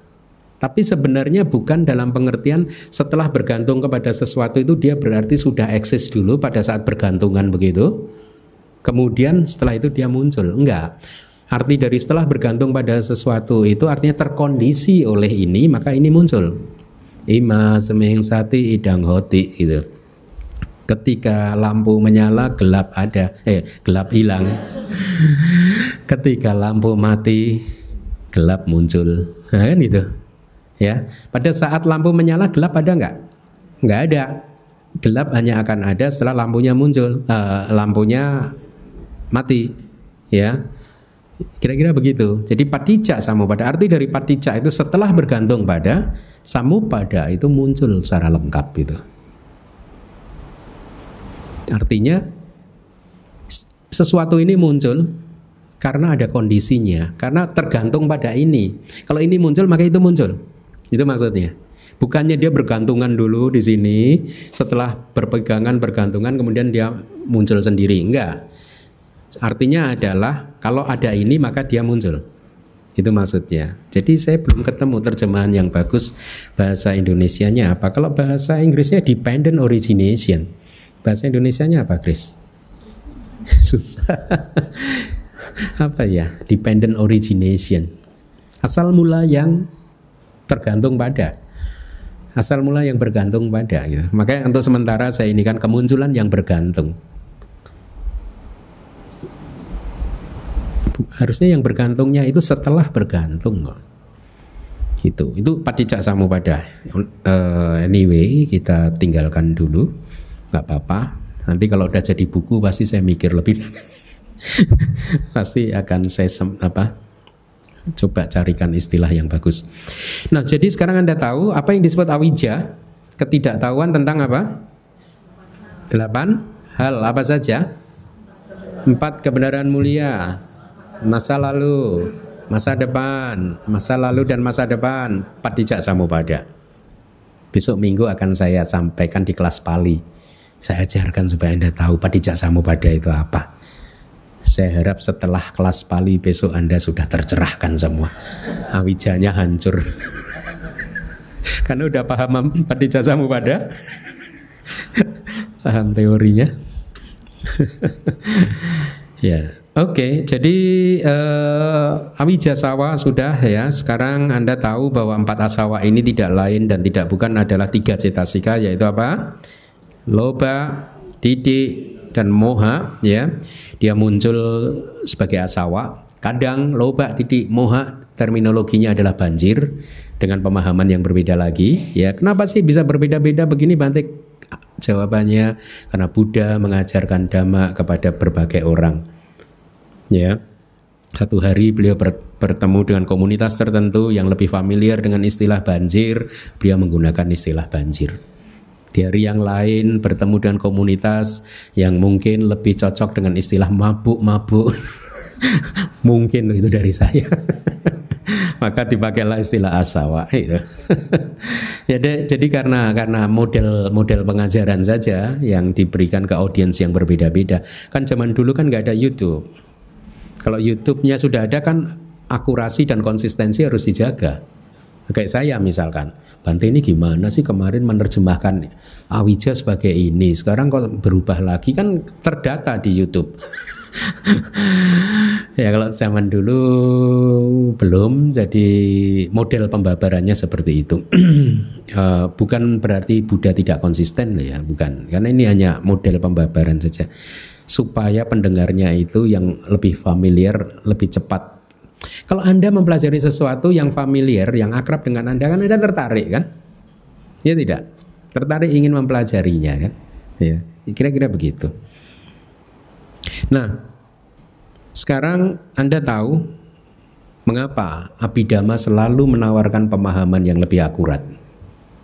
Tapi sebenarnya bukan dalam pengertian setelah bergantung kepada sesuatu itu dia berarti sudah eksis dulu pada saat bergantungan begitu. Kemudian setelah itu dia muncul. Enggak. Arti dari setelah bergantung pada sesuatu itu artinya terkondisi oleh ini maka ini muncul. Ima semeng sati idang hoti gitu. Ketika lampu menyala gelap ada, eh gelap hilang. (laughs) Ketika lampu mati gelap muncul. Nah, kan itu ya pada saat lampu menyala gelap ada nggak? Nggak ada. Gelap hanya akan ada setelah lampunya muncul uh, lampunya mati. Ya kira-kira begitu. Jadi patija samu pada arti dari patija itu setelah bergantung pada samu pada itu muncul secara lengkap itu artinya sesuatu ini muncul karena ada kondisinya, karena tergantung pada ini. Kalau ini muncul maka itu muncul. Itu maksudnya. Bukannya dia bergantungan dulu di sini, setelah berpegangan bergantungan kemudian dia muncul sendiri. Enggak. Artinya adalah kalau ada ini maka dia muncul. Itu maksudnya. Jadi saya belum ketemu terjemahan yang bagus bahasa Indonesianya apa. Kalau bahasa Inggrisnya dependent origination. Bahasa Indonesianya apa, Chris? (laughs) Susah apa ya? Dependent origination. Asal mula yang tergantung pada. Asal mula yang bergantung pada gitu. makanya untuk sementara saya ini kan kemunculan yang bergantung. Harusnya yang bergantungnya itu setelah bergantung kok. Itu itu patijak samu pada. Uh, anyway kita tinggalkan dulu. Nggak apa-apa. Nanti kalau udah jadi buku pasti saya mikir lebih (laughs) (laughs) pasti akan saya sem, apa coba carikan istilah yang bagus. Nah, jadi sekarang Anda tahu apa yang disebut awija? Ketidaktahuan tentang apa? Delapan hal apa saja? Empat kebenaran mulia, masa lalu, masa depan, masa lalu dan masa depan, patijak samupada. Besok minggu akan saya sampaikan di kelas Pali. Saya ajarkan supaya Anda tahu patijak samupada itu apa. Saya harap setelah kelas Pali besok Anda sudah tercerahkan semua. Awijanya hancur. (laughs) Karena udah paham patijak samupada. (laughs) paham teorinya. (laughs) ya, oke. Okay, jadi uh, awijasawa sudah ya. Sekarang anda tahu bahwa empat asawa ini tidak lain dan tidak bukan adalah tiga cetasika, yaitu apa? Loba, titik, dan moha. Ya, dia muncul sebagai asawa. Kadang loba, titik, moha terminologinya adalah banjir dengan pemahaman yang berbeda lagi. Ya, kenapa sih bisa berbeda-beda begini, Bantik? Jawabannya karena Buddha mengajarkan dhamma kepada berbagai orang. Ya. Satu hari beliau bertemu dengan komunitas tertentu yang lebih familiar dengan istilah banjir, beliau menggunakan istilah banjir. Di hari yang lain bertemu dengan komunitas yang mungkin lebih cocok dengan istilah mabuk-mabuk. (laughs) mungkin itu dari saya. (laughs) maka dipakailah istilah asawa itu. (laughs) jadi, jadi karena karena model model pengajaran saja yang diberikan ke audiens yang berbeda-beda. Kan zaman dulu kan nggak ada YouTube. Kalau YouTube-nya sudah ada kan akurasi dan konsistensi harus dijaga. Kayak saya misalkan, Bante ini gimana sih kemarin menerjemahkan Awija sebagai ini, sekarang kok berubah lagi kan terdata di YouTube. (laughs) ya kalau zaman dulu belum jadi model pembabarannya seperti itu. uh, (clears throat) bukan berarti Buddha tidak konsisten ya, bukan. Karena ini hanya model pembabaran saja supaya pendengarnya itu yang lebih familiar, lebih cepat. Kalau Anda mempelajari sesuatu yang familiar, yang akrab dengan Anda kan Anda tertarik kan? Ya tidak? Tertarik ingin mempelajarinya kan? Ya, kira-kira begitu. Nah, sekarang Anda tahu mengapa Abhidhamma selalu menawarkan pemahaman yang lebih akurat.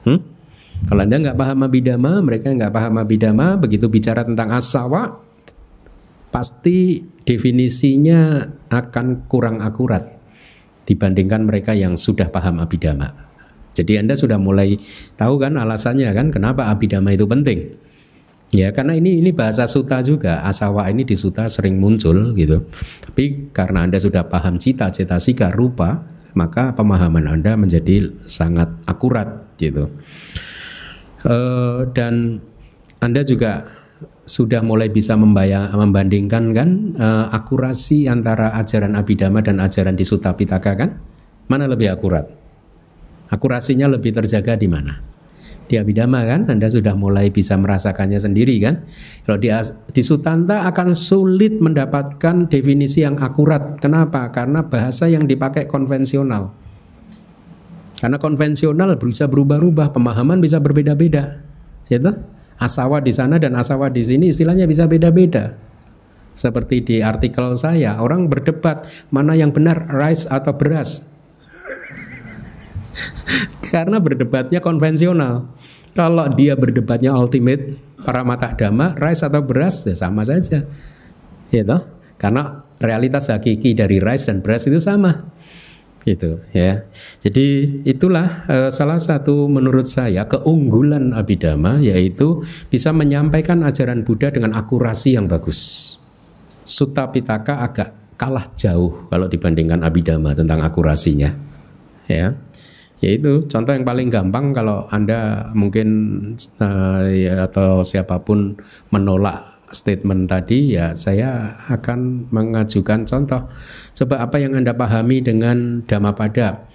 Hmm? Kalau Anda nggak paham Abhidhamma, mereka nggak paham Abhidhamma, begitu bicara tentang asawa, pasti definisinya akan kurang akurat dibandingkan mereka yang sudah paham Abhidhamma. Jadi Anda sudah mulai tahu kan alasannya kan kenapa Abhidhamma itu penting. Ya karena ini ini bahasa suta juga asawa ini di suta sering muncul gitu. Tapi karena anda sudah paham cita cita sika rupa maka pemahaman anda menjadi sangat akurat gitu. E, dan anda juga sudah mulai bisa membayang, membandingkan kan e, akurasi antara ajaran Abhidhamma dan ajaran di Sutta Pitaka kan? Mana lebih akurat? Akurasinya lebih terjaga di mana? di Abhidhamma kan Anda sudah mulai bisa merasakannya sendiri kan kalau di, di Sutanta akan sulit mendapatkan definisi yang akurat kenapa karena bahasa yang dipakai konvensional karena konvensional bisa berubah-ubah pemahaman bisa berbeda-beda ya toh? Asawa di sana dan asawa di sini istilahnya bisa beda-beda seperti di artikel saya orang berdebat mana yang benar rice atau beras (laughs) karena berdebatnya konvensional. Kalau dia berdebatnya ultimate para mata dhamma, rice atau beras ya sama saja. Toh? Karena realitas hakiki dari rice dan beras itu sama. Gitu ya. Jadi itulah uh, salah satu menurut saya keunggulan Abhidhamma yaitu bisa menyampaikan ajaran Buddha dengan akurasi yang bagus. Sutta Pitaka agak kalah jauh kalau dibandingkan Abhidhamma tentang akurasinya. Ya. Yaitu contoh yang paling gampang kalau Anda mungkin ya, atau siapa pun menolak statement tadi ya saya akan mengajukan contoh. Coba apa yang Anda pahami dengan pada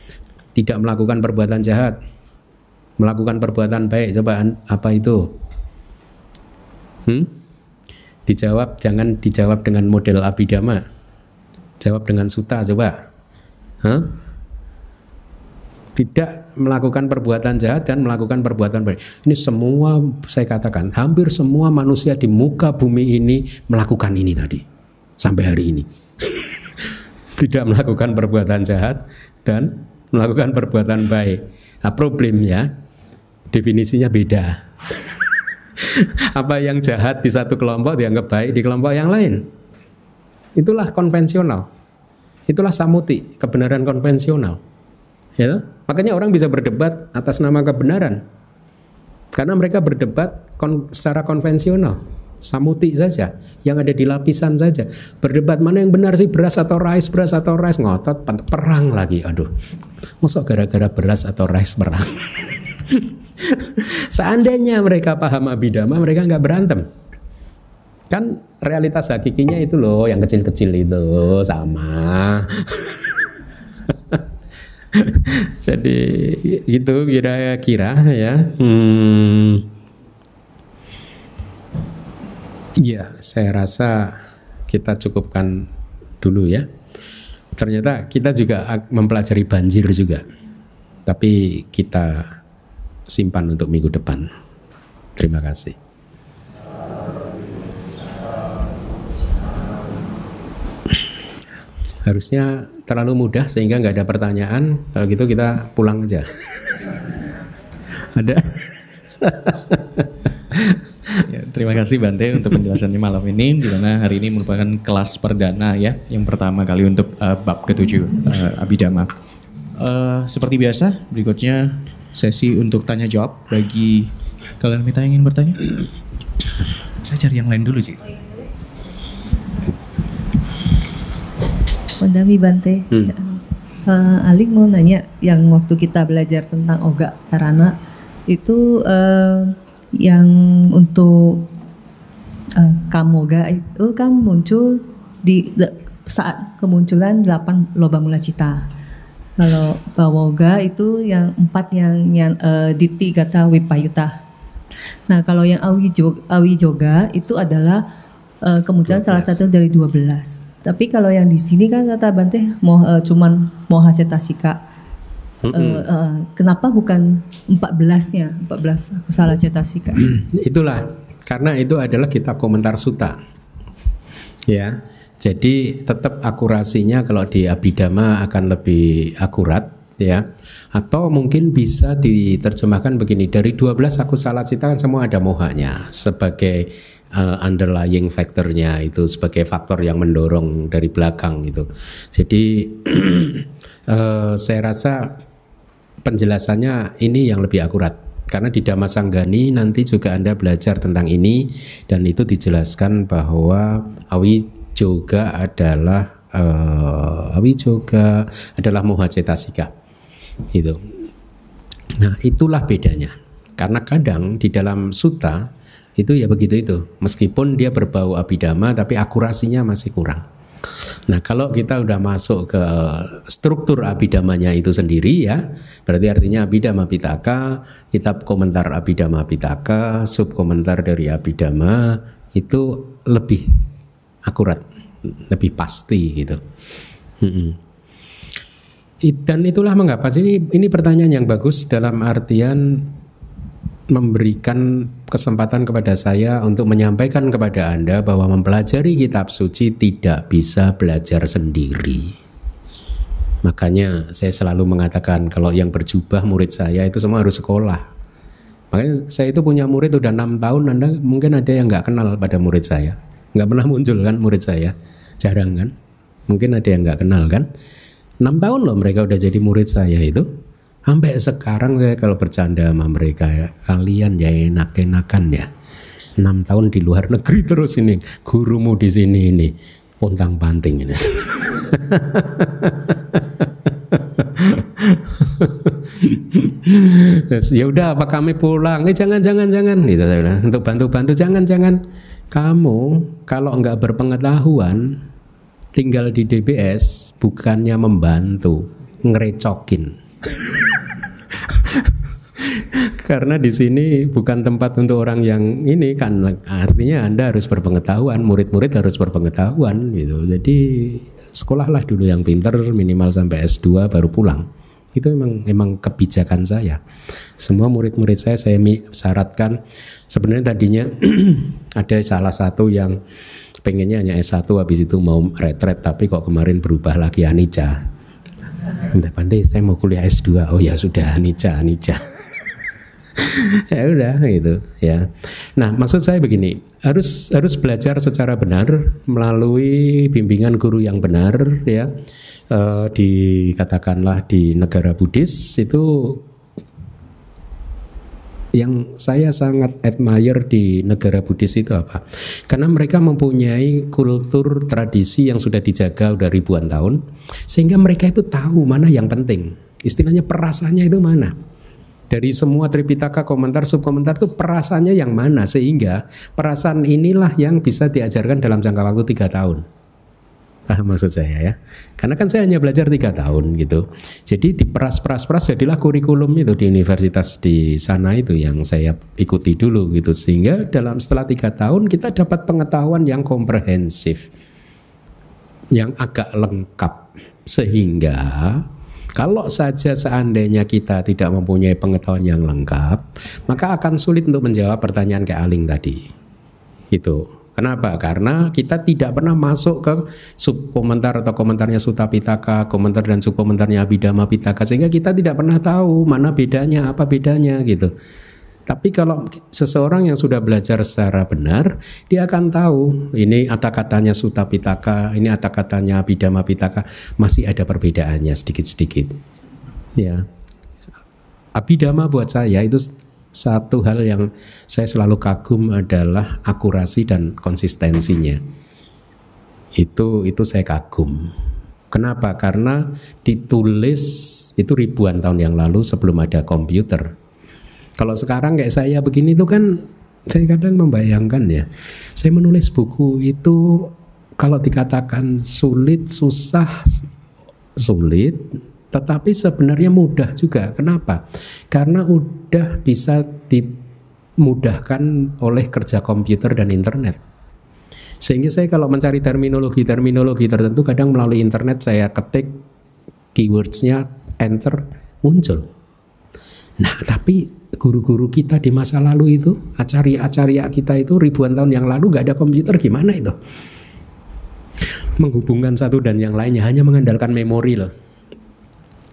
Tidak melakukan perbuatan jahat, melakukan perbuatan baik. Coba apa itu? Hmm? Dijawab jangan dijawab dengan model abidama. Jawab dengan suta coba. Huh? tidak melakukan perbuatan jahat dan melakukan perbuatan baik. Ini semua saya katakan, hampir semua manusia di muka bumi ini melakukan ini tadi sampai hari ini. (laughs) tidak melakukan perbuatan jahat dan melakukan perbuatan baik. Nah, problemnya definisinya beda. (laughs) Apa yang jahat di satu kelompok dianggap baik di kelompok yang lain. Itulah konvensional. Itulah samuti, kebenaran konvensional. Ya, makanya orang bisa berdebat atas nama kebenaran. Karena mereka berdebat kon secara konvensional, samuti saja, yang ada di lapisan saja. Berdebat mana yang benar sih beras atau rice, beras atau rice ngotot perang lagi. Aduh, masuk gara-gara beras atau rice perang. (laughs) Seandainya mereka paham abidama, mereka nggak berantem. Kan realitas hakikinya itu loh, yang kecil-kecil itu sama. (laughs) (laughs) Jadi itu kira-kira ya. Hmm. Ya, saya rasa kita cukupkan dulu ya. Ternyata kita juga mempelajari banjir juga. Tapi kita simpan untuk minggu depan. Terima kasih. Harusnya terlalu mudah sehingga nggak ada pertanyaan. Kalau gitu kita pulang aja. Ada? (laughs) Ya, terima kasih Bante untuk penjelasannya malam ini di mana hari ini merupakan kelas perdana ya yang pertama kali untuk uh, bab ketujuh uh, Abhidhamma. Uh, seperti biasa berikutnya sesi untuk tanya jawab bagi kalian minta yang ingin bertanya. Saya cari yang lain dulu sih Mondami Bante. Hmm. Uh, Alik mau nanya yang waktu kita belajar tentang Oga Tarana itu uh, yang untuk uh, Kamoga itu kan muncul di de, saat kemunculan delapan loba mula cita. Kalau Bawoga itu yang empat yang yang uh, Diti kata Wipayuta. Nah kalau yang Awi Joga, Awi Joga itu adalah uh, kemunculan 12. salah satu dari 12. Tapi kalau yang di sini kan kata Bante mau uh, cuman moha cetasika. Mm -hmm. uh, uh, kenapa bukan 14-nya? 14 aku salah cetasika. (clears throat) Itulah karena itu adalah kitab komentar suta. Ya. Jadi tetap akurasinya kalau di Abhidhamma akan lebih akurat ya. Atau mungkin bisa diterjemahkan begini dari 12 aku salah cita kan semua ada mohanya sebagai uh, underlying faktornya itu sebagai faktor yang mendorong dari belakang itu. Jadi uh, (clears throat) saya rasa penjelasannya ini yang lebih akurat karena di Damasanggani nanti juga Anda belajar tentang ini dan itu dijelaskan bahwa awi juga adalah uh, awi juga adalah moha cetasika. Gitu. Nah, itulah bedanya. Karena kadang di dalam suta itu ya begitu itu. Meskipun dia berbau abidama tapi akurasinya masih kurang. Nah kalau kita udah masuk ke struktur abidamanya itu sendiri ya Berarti artinya abidama pitaka Kitab komentar abidama pitaka Sub komentar dari abidama Itu lebih akurat Lebih pasti gitu Dan itulah mengapa ini, ini pertanyaan yang bagus dalam artian memberikan kesempatan kepada saya untuk menyampaikan kepada Anda bahwa mempelajari kitab suci tidak bisa belajar sendiri. Makanya saya selalu mengatakan kalau yang berjubah murid saya itu semua harus sekolah. Makanya saya itu punya murid udah enam tahun, Anda mungkin ada yang nggak kenal pada murid saya. Nggak pernah muncul kan murid saya, jarang kan? Mungkin ada yang nggak kenal kan? Enam tahun loh mereka udah jadi murid saya itu. Sampai sekarang saya kalau bercanda sama mereka ya, kalian ya enak-enakan ya. Enam tahun di luar negeri terus ini, gurumu di sini ini, pontang panting ini. (laughs) ya udah apa kami pulang? Eh jangan jangan jangan gitu saya bilang. Untuk bantu-bantu jangan jangan. Kamu kalau nggak berpengetahuan tinggal di DBS bukannya membantu, ngerecokin. (laughs) Karena di sini bukan tempat untuk orang yang ini kan artinya Anda harus berpengetahuan, murid-murid harus berpengetahuan gitu. Jadi sekolahlah dulu yang pinter minimal sampai S2 baru pulang. Itu memang memang kebijakan saya. Semua murid-murid saya saya syaratkan sebenarnya tadinya (clears throat) ada salah satu yang pengennya hanya S1 habis itu mau retret tapi kok kemarin berubah lagi anica. Pandai pandai saya mau kuliah S2. Oh ya sudah anica anica. (laughs) ya udah gitu ya. Nah maksud saya begini harus harus belajar secara benar melalui bimbingan guru yang benar ya. Eh, dikatakanlah di negara Buddhis itu yang saya sangat admire di negara Buddhis itu apa? Karena mereka mempunyai kultur tradisi yang sudah dijaga udah ribuan tahun, sehingga mereka itu tahu mana yang penting. Istilahnya perasaannya itu mana. Dari semua Tripitaka komentar subkomentar itu perasaannya yang mana sehingga perasaan inilah yang bisa diajarkan dalam jangka waktu tiga tahun ah, maksud saya ya. Karena kan saya hanya belajar tiga tahun gitu. Jadi di peras peras peras jadilah kurikulum itu di universitas di sana itu yang saya ikuti dulu gitu. Sehingga dalam setelah tiga tahun kita dapat pengetahuan yang komprehensif, yang agak lengkap. Sehingga kalau saja seandainya kita tidak mempunyai pengetahuan yang lengkap, maka akan sulit untuk menjawab pertanyaan kayak Aling tadi. Itu. Kenapa? Karena kita tidak pernah masuk ke sub komentar atau komentarnya Suta Pitaka, komentar dan sub komentarnya Abhidhamma Pitaka sehingga kita tidak pernah tahu mana bedanya, apa bedanya gitu. Tapi kalau seseorang yang sudah belajar secara benar, dia akan tahu ini kata katanya Suta Pitaka, ini kata katanya Abhidhamma Pitaka, masih ada perbedaannya sedikit-sedikit. Ya. Abhidhamma buat saya itu satu hal yang saya selalu kagum adalah akurasi dan konsistensinya. Itu itu saya kagum. Kenapa? Karena ditulis itu ribuan tahun yang lalu sebelum ada komputer. Kalau sekarang kayak saya begini itu kan saya kadang membayangkan ya. Saya menulis buku itu kalau dikatakan sulit, susah, sulit, tetapi sebenarnya mudah juga. Kenapa? Karena udah bisa dimudahkan oleh kerja komputer dan internet. Sehingga saya kalau mencari terminologi-terminologi tertentu kadang melalui internet saya ketik keywordsnya enter muncul. Nah tapi guru-guru kita di masa lalu itu, acari-acari kita itu ribuan tahun yang lalu gak ada komputer gimana itu? Menghubungkan satu dan yang lainnya hanya mengandalkan memori loh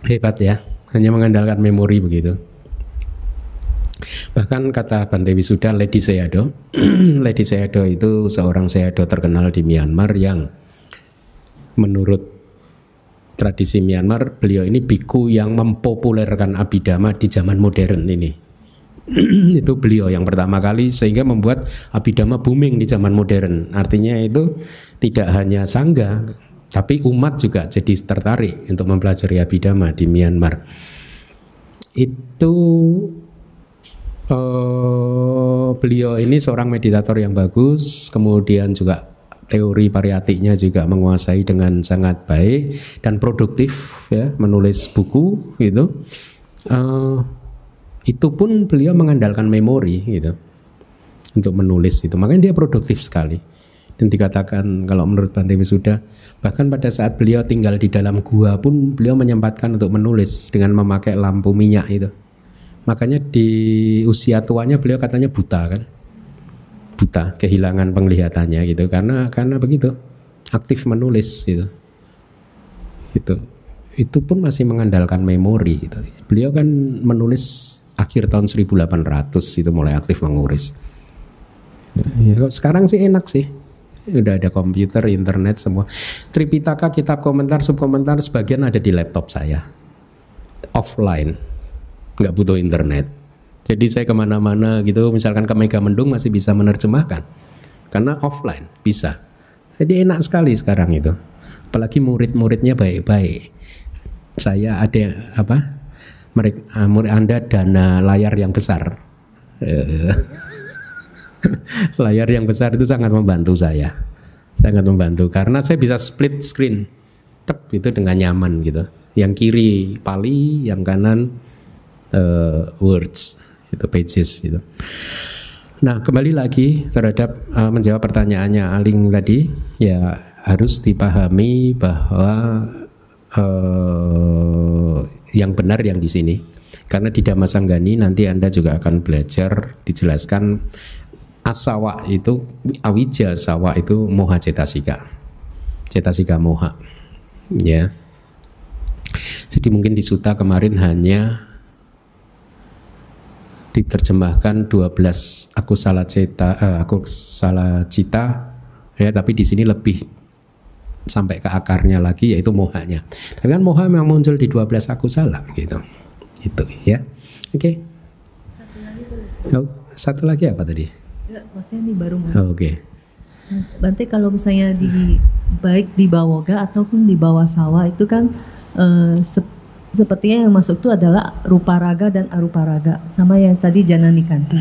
Hebat ya, hanya mengandalkan memori begitu. Bahkan kata Bante Wisuda Lady Seado, (clears throat) Lady Seado itu seorang Seado terkenal di Myanmar yang menurut tradisi Myanmar beliau ini biku yang mempopulerkan abidama di zaman modern ini. (clears throat) itu beliau yang pertama kali sehingga membuat abidama booming di zaman modern. Artinya itu tidak hanya sangga tapi umat juga jadi tertarik untuk mempelajari abidama di Myanmar. Itu uh, beliau ini seorang meditator yang bagus, kemudian juga teori variatiknya juga menguasai dengan sangat baik dan produktif ya menulis buku gitu. Uh, itu pun beliau mengandalkan memori gitu untuk menulis itu. Makanya dia produktif sekali. Dan dikatakan kalau menurut Bante Wisuda Bahkan pada saat beliau tinggal di dalam gua pun beliau menyempatkan untuk menulis dengan memakai lampu minyak itu. Makanya di usia tuanya beliau katanya buta kan. Buta, kehilangan penglihatannya gitu karena karena begitu. Aktif menulis gitu. Itu. Itu pun masih mengandalkan memori gitu. Beliau kan menulis akhir tahun 1800 itu mulai aktif menguris. Ya, sekarang sih enak sih udah ada komputer, internet semua. Tripitaka, kitab komentar, subkomentar sebagian ada di laptop saya, offline, nggak butuh internet. Jadi saya ke mana-mana gitu, misalkan ke Mega Mendung masih bisa menerjemahkan, karena offline bisa. Jadi enak sekali sekarang itu, apalagi murid-muridnya baik-baik. Saya ada apa? Mereka, murid Anda dana layar yang besar. (laughs) (laughs) Layar yang besar itu sangat membantu saya. Sangat membantu karena saya bisa split screen. Tep itu dengan nyaman gitu. Yang kiri pali yang kanan uh, words itu pages gitu. Nah kembali lagi terhadap uh, menjawab pertanyaannya Aling tadi ya harus dipahami bahwa uh, yang benar yang di sini. Karena di Damasanggani nanti Anda juga akan belajar dijelaskan asawa itu awija sawa itu moha cetasika cetasika moha ya jadi mungkin di suta kemarin hanya diterjemahkan 12 aku salah cita eh, aku salah cita ya tapi di sini lebih sampai ke akarnya lagi yaitu mohanya. Tapi kan moha memang muncul di 12 aku salah gitu. Gitu ya. Oke. Oh, satu lagi apa tadi? Maksudnya ini baru mau. Oh, Oke. Bante kalau misalnya di baik di Bawoga ataupun di bawah sawah itu kan eh, sep- sepertinya yang masuk itu adalah rupa raga dan arupa raga sama yang tadi janani kanti.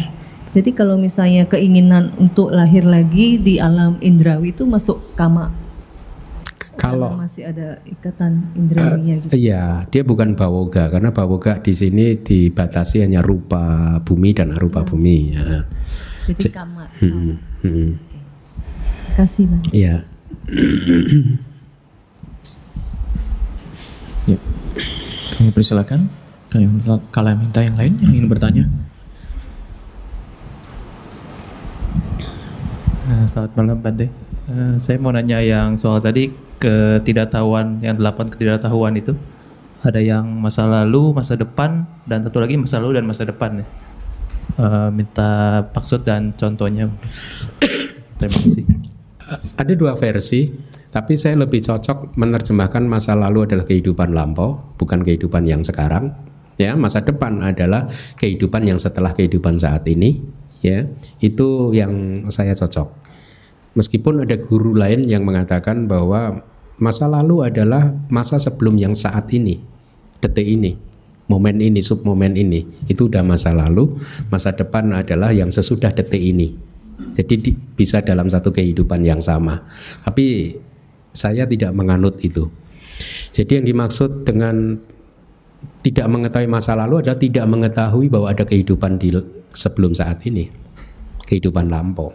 Jadi kalau misalnya keinginan untuk lahir lagi di alam indrawi itu masuk kama. Kalau Karena masih ada ikatan indrawinya gitu. Iya, dia bukan bawoga karena bawoga di sini dibatasi hanya rupa bumi dan arupa bumi. Ya. Jadi kama. Hmm, hmm. Terima kasih Bante. Iya. (clears throat) Ya. Kami persilakan. Kami minta, kalian minta yang lain yang ingin bertanya. Nah, selamat malam Bante. Eh, saya mau nanya yang soal tadi ketidaktahuan yang delapan ketidaktahuan itu ada yang masa lalu, masa depan, dan satu lagi masa lalu dan masa depan. ya. Eh, minta maksud dan contohnya. Terima kasih. Ada dua versi, tapi saya lebih cocok menerjemahkan masa lalu adalah kehidupan lampau, bukan kehidupan yang sekarang. Ya, masa depan adalah kehidupan yang setelah kehidupan saat ini. Ya, itu yang saya cocok. Meskipun ada guru lain yang mengatakan bahwa masa lalu adalah masa sebelum yang saat ini, detik ini, momen ini, sub momen ini, itu udah masa lalu. Masa depan adalah yang sesudah detik ini. Jadi di- bisa dalam satu kehidupan yang sama. Tapi saya tidak menganut itu. Jadi yang dimaksud dengan tidak mengetahui masa lalu adalah tidak mengetahui bahwa ada kehidupan di sebelum saat ini. Kehidupan lampau.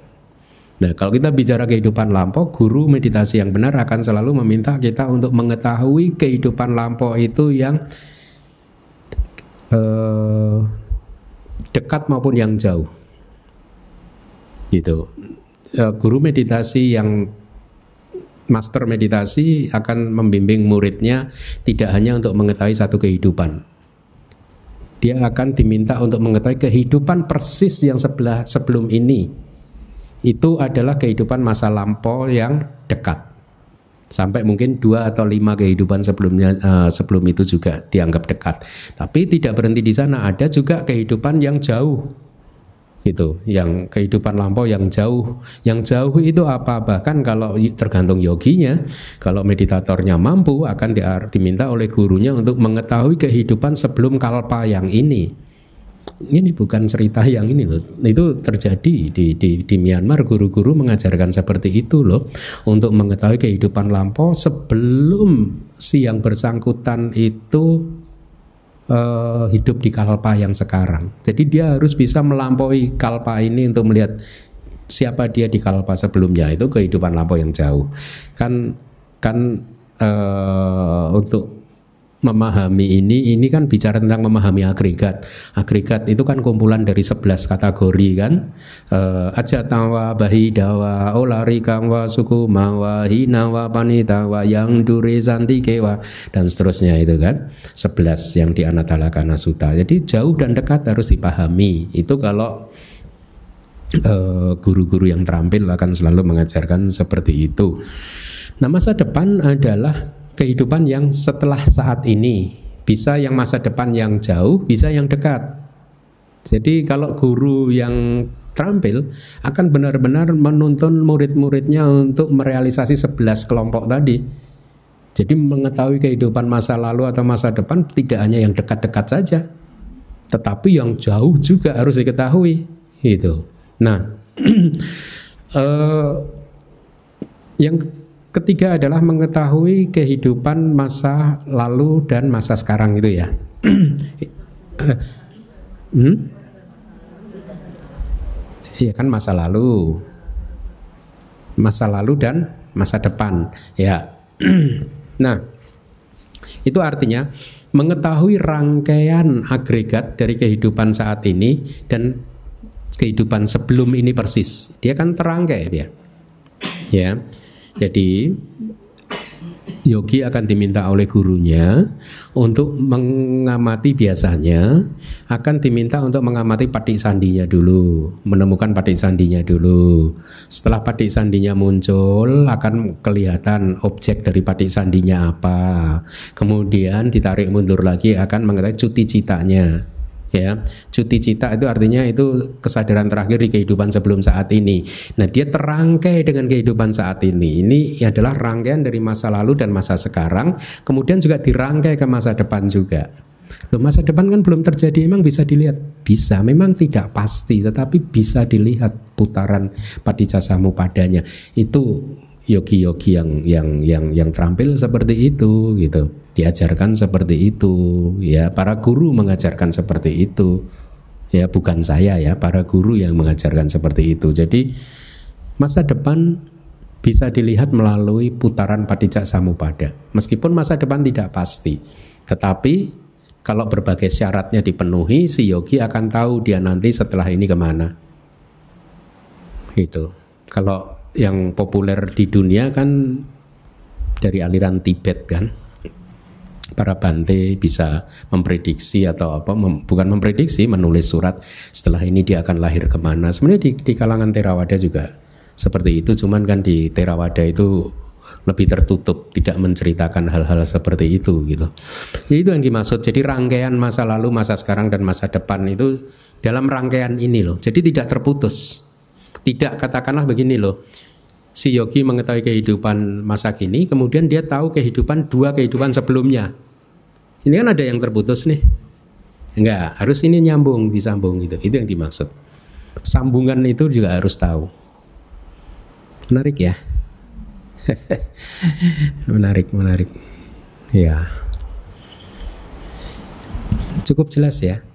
Nah, kalau kita bicara kehidupan lampau, guru meditasi yang benar akan selalu meminta kita untuk mengetahui kehidupan lampau itu yang eh, dekat maupun yang jauh. Gitu. Eh, guru meditasi yang master meditasi akan membimbing muridnya tidak hanya untuk mengetahui satu kehidupan. Dia akan diminta untuk mengetahui kehidupan persis yang sebelah sebelum ini. Itu adalah kehidupan masa lampau yang dekat. Sampai mungkin dua atau lima kehidupan sebelumnya eh, sebelum itu juga dianggap dekat. Tapi tidak berhenti di sana. Ada juga kehidupan yang jauh itu yang kehidupan lampau yang jauh yang jauh itu apa bahkan kalau tergantung yoginya kalau meditatornya mampu akan di- diminta oleh gurunya untuk mengetahui kehidupan sebelum kalpa yang ini ini bukan cerita yang ini loh itu terjadi di di, di Myanmar guru-guru mengajarkan seperti itu loh untuk mengetahui kehidupan lampau sebelum si yang bersangkutan itu eh, hidup di kalpa yang sekarang. Jadi dia harus bisa melampaui kalpa ini untuk melihat siapa dia di kalpa sebelumnya itu kehidupan lampau yang jauh. Kan kan eh, untuk memahami ini ini kan bicara tentang memahami agregat. Agregat itu kan kumpulan dari 11 kategori kan. Eh, ajatawa, bahidawa, olarikawa, sukumawa, hinawa, panitawa, yang dure santikewa dan seterusnya itu kan. 11 yang di Anatalakana Sutta. Jadi jauh dan dekat harus dipahami. Itu kalau eh, guru-guru yang terampil akan selalu mengajarkan seperti itu. Nah, masa depan adalah kehidupan yang setelah saat ini. Bisa yang masa depan yang jauh, bisa yang dekat. Jadi kalau guru yang terampil akan benar-benar menuntun murid-muridnya untuk merealisasi 11 kelompok tadi. Jadi mengetahui kehidupan masa lalu atau masa depan tidak hanya yang dekat-dekat saja, tetapi yang jauh juga harus diketahui. Itu. Nah, (clears throat) eh, yang ketiga adalah mengetahui kehidupan masa lalu dan masa sekarang itu ya. (clears throat) hmm? Iya kan masa lalu, masa lalu dan masa depan. Ya. (clears throat) nah, itu artinya mengetahui rangkaian agregat dari kehidupan saat ini dan kehidupan sebelum ini persis. Dia kan terangkai dia. Ya. Jadi yogi akan diminta oleh gurunya untuk mengamati biasanya akan diminta untuk mengamati patik sandinya dulu, menemukan patik sandinya dulu. Setelah patik sandinya muncul akan kelihatan objek dari patik sandinya apa. Kemudian ditarik mundur lagi akan mengetahui cuti citanya ya cuti cita itu artinya itu kesadaran terakhir di kehidupan sebelum saat ini. Nah dia terangkai dengan kehidupan saat ini. Ini adalah rangkaian dari masa lalu dan masa sekarang kemudian juga dirangkai ke masa depan juga. Loh masa depan kan belum terjadi emang bisa dilihat? Bisa memang tidak pasti tetapi bisa dilihat putaran paticasamu padanya itu yogi-yogi yang yang yang yang terampil seperti itu gitu. Diajarkan seperti itu ya. Para guru mengajarkan seperti itu ya. Bukan saya ya. Para guru yang mengajarkan seperti itu. Jadi masa depan bisa dilihat melalui putaran patijak samupada meskipun masa depan tidak pasti tetapi kalau berbagai syaratnya dipenuhi si yogi akan tahu dia nanti setelah ini ke mana. Gitu. Kalau yang populer di dunia kan dari aliran Tibet kan. Para bante bisa memprediksi atau apa mem, bukan memprediksi menulis surat setelah ini dia akan lahir ke mana. Sebenarnya di, di kalangan Theravada juga seperti itu cuman kan di Theravada itu lebih tertutup tidak menceritakan hal-hal seperti itu gitu. Itu yang dimaksud. Jadi rangkaian masa lalu masa sekarang dan masa depan itu dalam rangkaian ini loh. Jadi tidak terputus. Tidak katakanlah begini loh. Si yogi mengetahui kehidupan masa kini, kemudian dia tahu kehidupan dua kehidupan sebelumnya. Ini kan ada yang terputus nih. Enggak, harus ini nyambung, disambung gitu. Itu yang dimaksud. Sambungan itu juga harus tahu. Menarik ya? (laughs) menarik, menarik. Ya. Cukup jelas ya?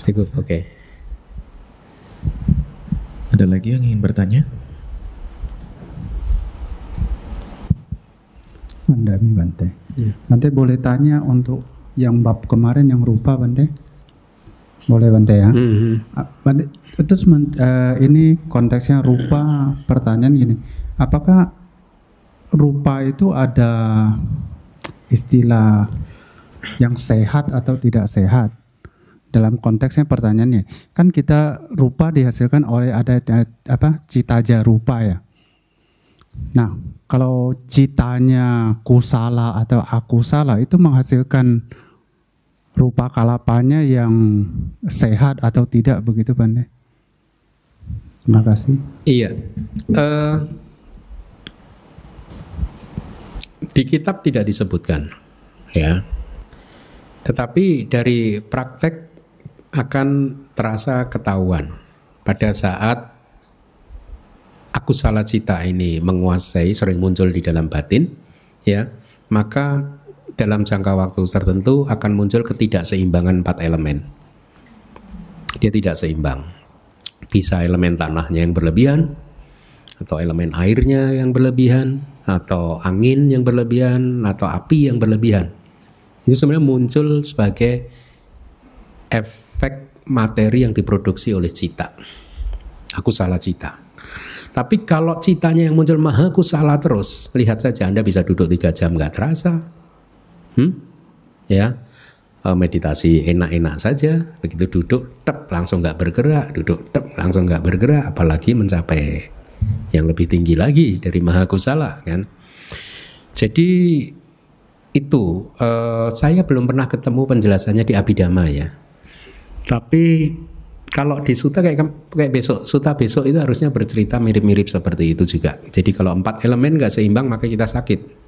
Cukup, oke. Okay. Ada lagi yang ingin bertanya? Mandami Bante. Ya. Bante boleh tanya untuk yang bab kemarin yang rupa Bante? Boleh Bante ya? Mm -hmm. Bante, itu uh, ini konteksnya rupa pertanyaan gini. Apakah rupa itu ada istilah yang sehat atau tidak sehat? dalam konteksnya pertanyaannya kan kita rupa dihasilkan oleh ada apa cita rupa ya nah kalau citanya kusala atau akusala itu menghasilkan rupa kalapanya yang sehat atau tidak begitu Bande terima kasih. Iya. Uh, di kitab tidak disebutkan ya. Tetapi dari praktek akan terasa ketahuan pada saat aku salah cita ini menguasai sering muncul di dalam batin ya maka dalam jangka waktu tertentu akan muncul ketidakseimbangan empat elemen dia tidak seimbang bisa elemen tanahnya yang berlebihan atau elemen airnya yang berlebihan atau angin yang berlebihan atau api yang berlebihan itu sebenarnya muncul sebagai efek materi yang diproduksi oleh cita. Aku salah cita. Tapi kalau citanya yang muncul maha salah terus, lihat saja Anda bisa duduk tiga jam nggak terasa, hmm? ya eh, meditasi enak-enak saja, begitu duduk tep langsung nggak bergerak, duduk tep langsung nggak bergerak, apalagi mencapai yang lebih tinggi lagi dari maha kusala kan. Jadi itu uh, saya belum pernah ketemu penjelasannya di Abhidhamma ya. Tapi kalau di suta kayak kayak besok, suta besok itu harusnya bercerita mirip-mirip seperti itu juga. Jadi kalau empat elemen nggak seimbang maka kita sakit.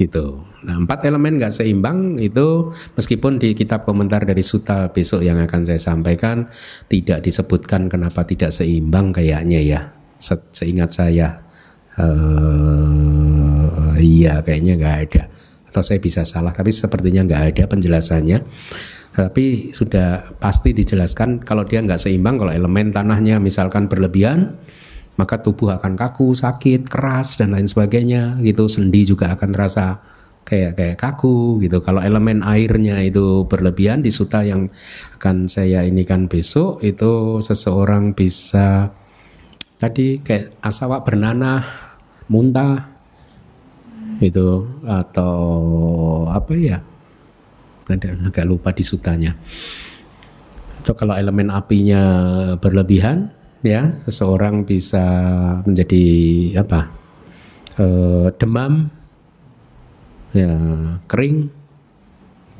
Gitu. Nah empat elemen nggak seimbang itu meskipun di kitab komentar dari suta besok yang akan saya sampaikan tidak disebutkan kenapa tidak seimbang kayaknya ya. Se seingat saya, uh, iya kayaknya nggak ada. Atau saya bisa salah, tapi sepertinya nggak ada penjelasannya tapi sudah pasti dijelaskan kalau dia nggak seimbang kalau elemen tanahnya misalkan berlebihan maka tubuh akan kaku sakit keras dan lain sebagainya gitu. Sendi juga akan terasa kayak kayak kaku gitu. Kalau elemen airnya itu berlebihan di suta yang akan saya ini kan besok itu seseorang bisa tadi kayak asawa bernanah muntah itu atau apa ya agak lupa di sutanya. Atau kalau elemen apinya berlebihan ya seseorang bisa menjadi apa eh, demam ya kering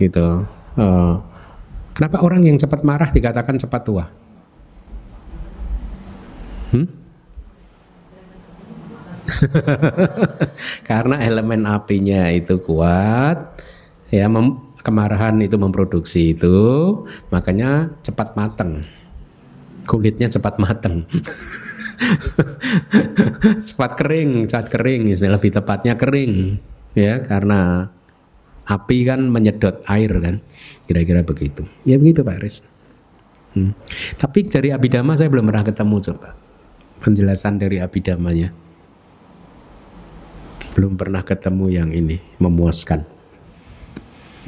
gitu. Eh, kenapa orang yang cepat marah dikatakan cepat tua? Hmm? (laughs) Karena elemen apinya itu kuat, ya mem- kemarahan itu memproduksi itu, makanya cepat mateng. Kulitnya cepat mateng. (laughs) cepat kering, cepat kering, istilah lebih tepatnya kering, ya karena api kan menyedot air kan, kira-kira begitu. Ya begitu Pak Riz. Hmm. Tapi dari Abidama saya belum pernah ketemu coba penjelasan dari Abidamanya. Belum pernah ketemu yang ini memuaskan.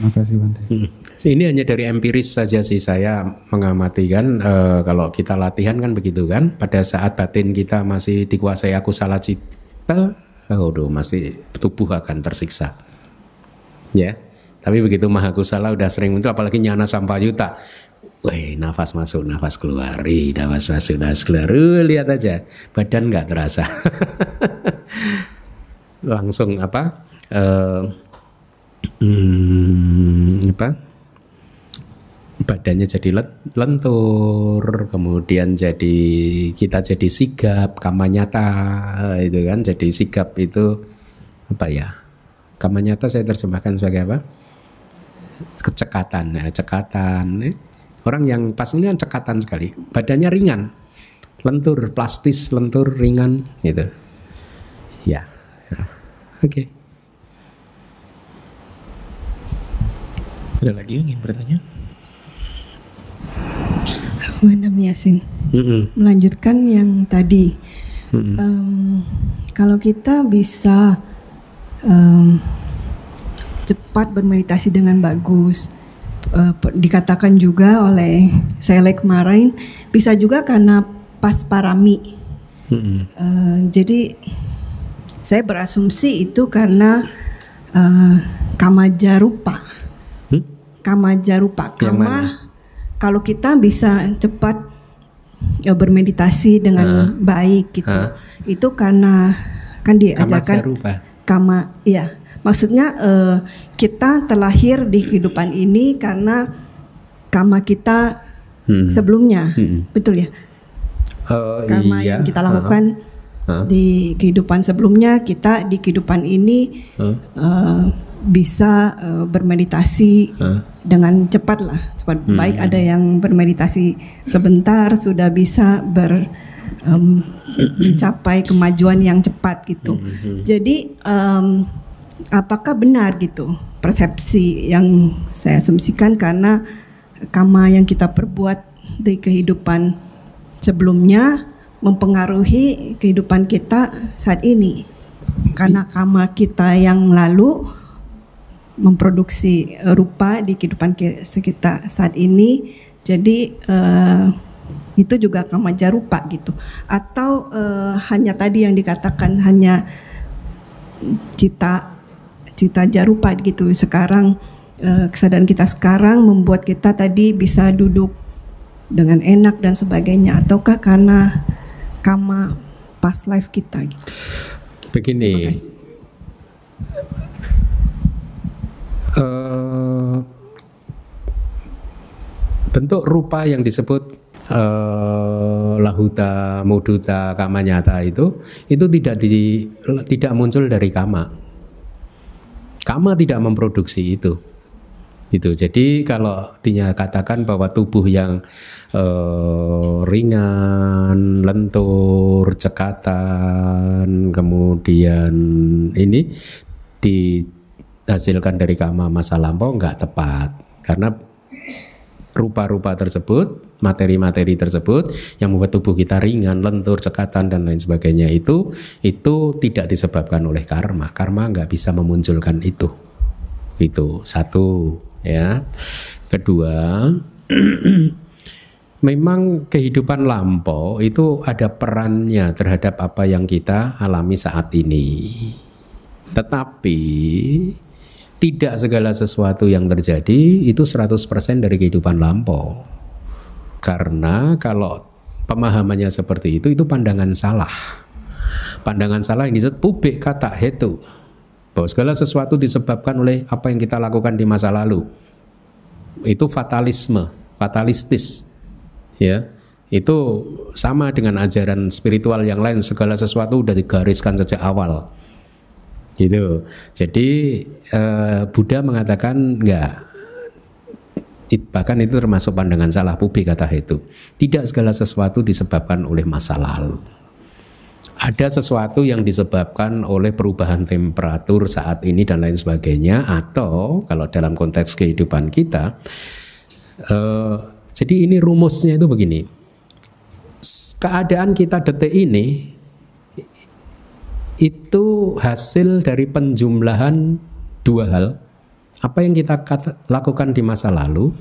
Makasih Bante. Hmm. Ini hanya dari empiris saja sih saya mengamati kan eh, kalau kita latihan kan begitu kan pada saat batin kita masih dikuasai aku salah cita, oh masih tubuh akan tersiksa. Ya. Tapi begitu mahakusala udah sering muncul apalagi nyana sampayuta. Wih, nafas masuk, nafas keluar, nafas masuk, nafas keluar. Uh, lihat aja, badan nggak terasa. (laughs) Langsung apa? eh, hmm, apa? Badannya jadi len- lentur, kemudian jadi kita jadi sigap, kamanyata itu kan. Jadi sigap itu apa ya? Kamanyata saya terjemahkan sebagai apa? Kecekatan, ya, cekatan. eh. Orang yang pas ini kan cekatan sekali, badannya ringan, lentur, plastis, lentur, ringan, gitu. Ya, ya. oke. Ada lagi yang ingin bertanya? Madam Yasin, Mm-mm, melanjutkan yang tadi. Em, kalau kita bisa em, cepat bermeditasi dengan bagus, pe- dikatakan juga oleh saya kemarin, bisa juga karena pas parami. Eh, jadi saya berasumsi itu karena eh, kamajarupa. Hmm? Kamajarupa. Yang Kama kalau kita bisa cepat ya, bermeditasi dengan baik gitu. Hah? Itu karena kan diajarkan rupa. kama ya. Maksudnya eh, kita terlahir di kehidupan ini karena kama kita Hmm. sebelumnya. Hmm. Betul ya? Oh, karma iya. yang kita lakukan Hah? di kehidupan sebelumnya kita di kehidupan ini Hah? eh, bisa eh, bermeditasi Hah? dengan cepat lah cepat Hmm. baik ada yang bermeditasi sebentar sudah bisa ber em, mencapai kemajuan yang cepat gitu. Hmm, jadi em, apakah benar gitu persepsi yang saya asumsikan? Karena karma yang kita perbuat di kehidupan sebelumnya mempengaruhi kehidupan kita saat ini. Karena karma kita yang lalu memproduksi eh, rupa di kehidupan ki- kita saat ini. Jadi eh, itu juga karma jarupa gitu. Atau eh, hanya tadi yang dikatakan hanya cita cita jarupa gitu. Sekarang eh, kesadaran kita sekarang membuat kita tadi bisa duduk dengan enak dan sebagainya. Ataukah karena karma past life kita gitu. Begini, Eh, bentuk rupa yang disebut eh, lahuta, muduta, kamanyata itu itu tidak di, tidak muncul dari kama. Kama tidak memproduksi itu. Gitu. Jadi kalau dinyatakan bahwa tubuh yang eh, ringan, lentur, cekatan, kemudian ini dihasilkan dari kama masa lampau nggak tepat karena rupa-rupa tersebut, materi-materi tersebut yang membuat tubuh kita ringan, lentur, cekatan dan lain sebagainya itu itu tidak disebabkan oleh karma. Karma nggak bisa memunculkan itu. Itu satu ya. Kedua, (clears throat) memang kehidupan lampau itu ada perannya terhadap apa yang kita alami saat ini. Tetapi tidak segala sesuatu yang terjadi itu 100% dari kehidupan lampau. Karena kalau pemahamannya seperti itu itu pandangan salah. Pandangan salah yang disebut publik kata hetu. Bahwa segala sesuatu disebabkan oleh apa yang kita lakukan di masa lalu. Itu fatalisme, fatalistis. Ya. Itu sama dengan ajaran spiritual yang lain segala sesuatu sudah digariskan sejak awal gitu. Jadi uh, Buddha mengatakan enggak bahkan itu termasuk pandangan salah publik kata itu. Tidak segala sesuatu disebabkan oleh masa lalu. Ada sesuatu yang disebabkan oleh perubahan temperatur saat ini dan lain sebagainya atau kalau dalam konteks kehidupan kita uh, jadi ini rumusnya itu begini. Keadaan kita detik ini itu hasil dari penjumlahan dua hal. Apa yang kita lakukan di masa lalu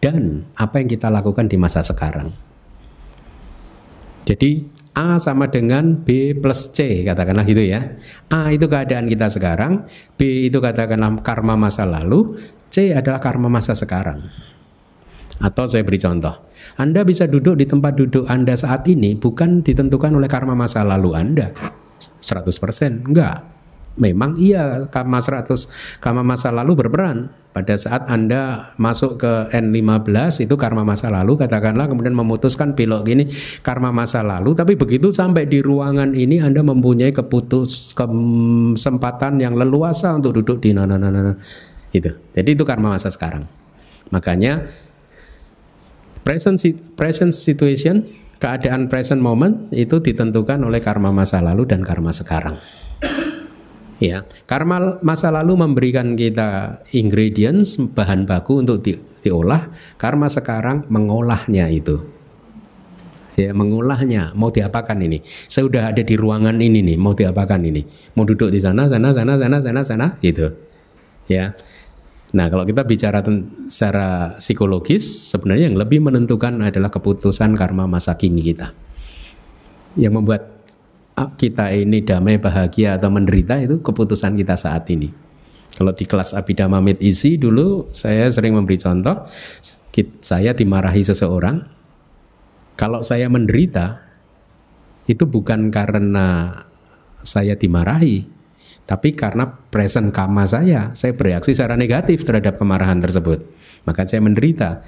dan apa yang kita lakukan di masa sekarang. Jadi A sama dengan B plus C katakanlah gitu ya. A itu keadaan kita sekarang, B itu katakanlah karma masa lalu, C adalah karma masa sekarang. Atau saya beri contoh. Anda bisa duduk di tempat duduk Anda saat ini bukan ditentukan oleh karma masa lalu Anda 100% enggak. Memang iya karma 100 karma masa lalu berperan. Pada saat Anda masuk ke N15 itu karma masa lalu katakanlah kemudian memutuskan pilot gini karma masa lalu. Tapi begitu sampai di ruangan ini Anda mempunyai keputus kesempatan yang leluasa untuk duduk di nana nana gitu. Jadi itu karma masa sekarang. Makanya present present situation keadaan present moment itu ditentukan oleh karma masa lalu dan karma sekarang. Ya, karma masa lalu memberikan kita ingredients bahan baku untuk di, diolah, karma sekarang mengolahnya itu. Ya, mengolahnya mau diapakan ini? Saya sudah ada di ruangan ini nih, mau diapakan ini? Mau duduk di sana, sana, sana, sana, sana, sana, gitu. Ya. Nah, kalau kita bicara secara psikologis, sebenarnya yang lebih menentukan adalah keputusan karma masa kini kita. Yang membuat kita ini damai, bahagia atau menderita itu keputusan kita saat ini. Kalau di kelas Abhidhamma Med Isi dulu saya sering memberi contoh, saya dimarahi seseorang. Kalau saya menderita, itu bukan karena saya dimarahi, tapi karena present karma saya, saya bereaksi secara negatif terhadap kemarahan tersebut. Maka saya menderita.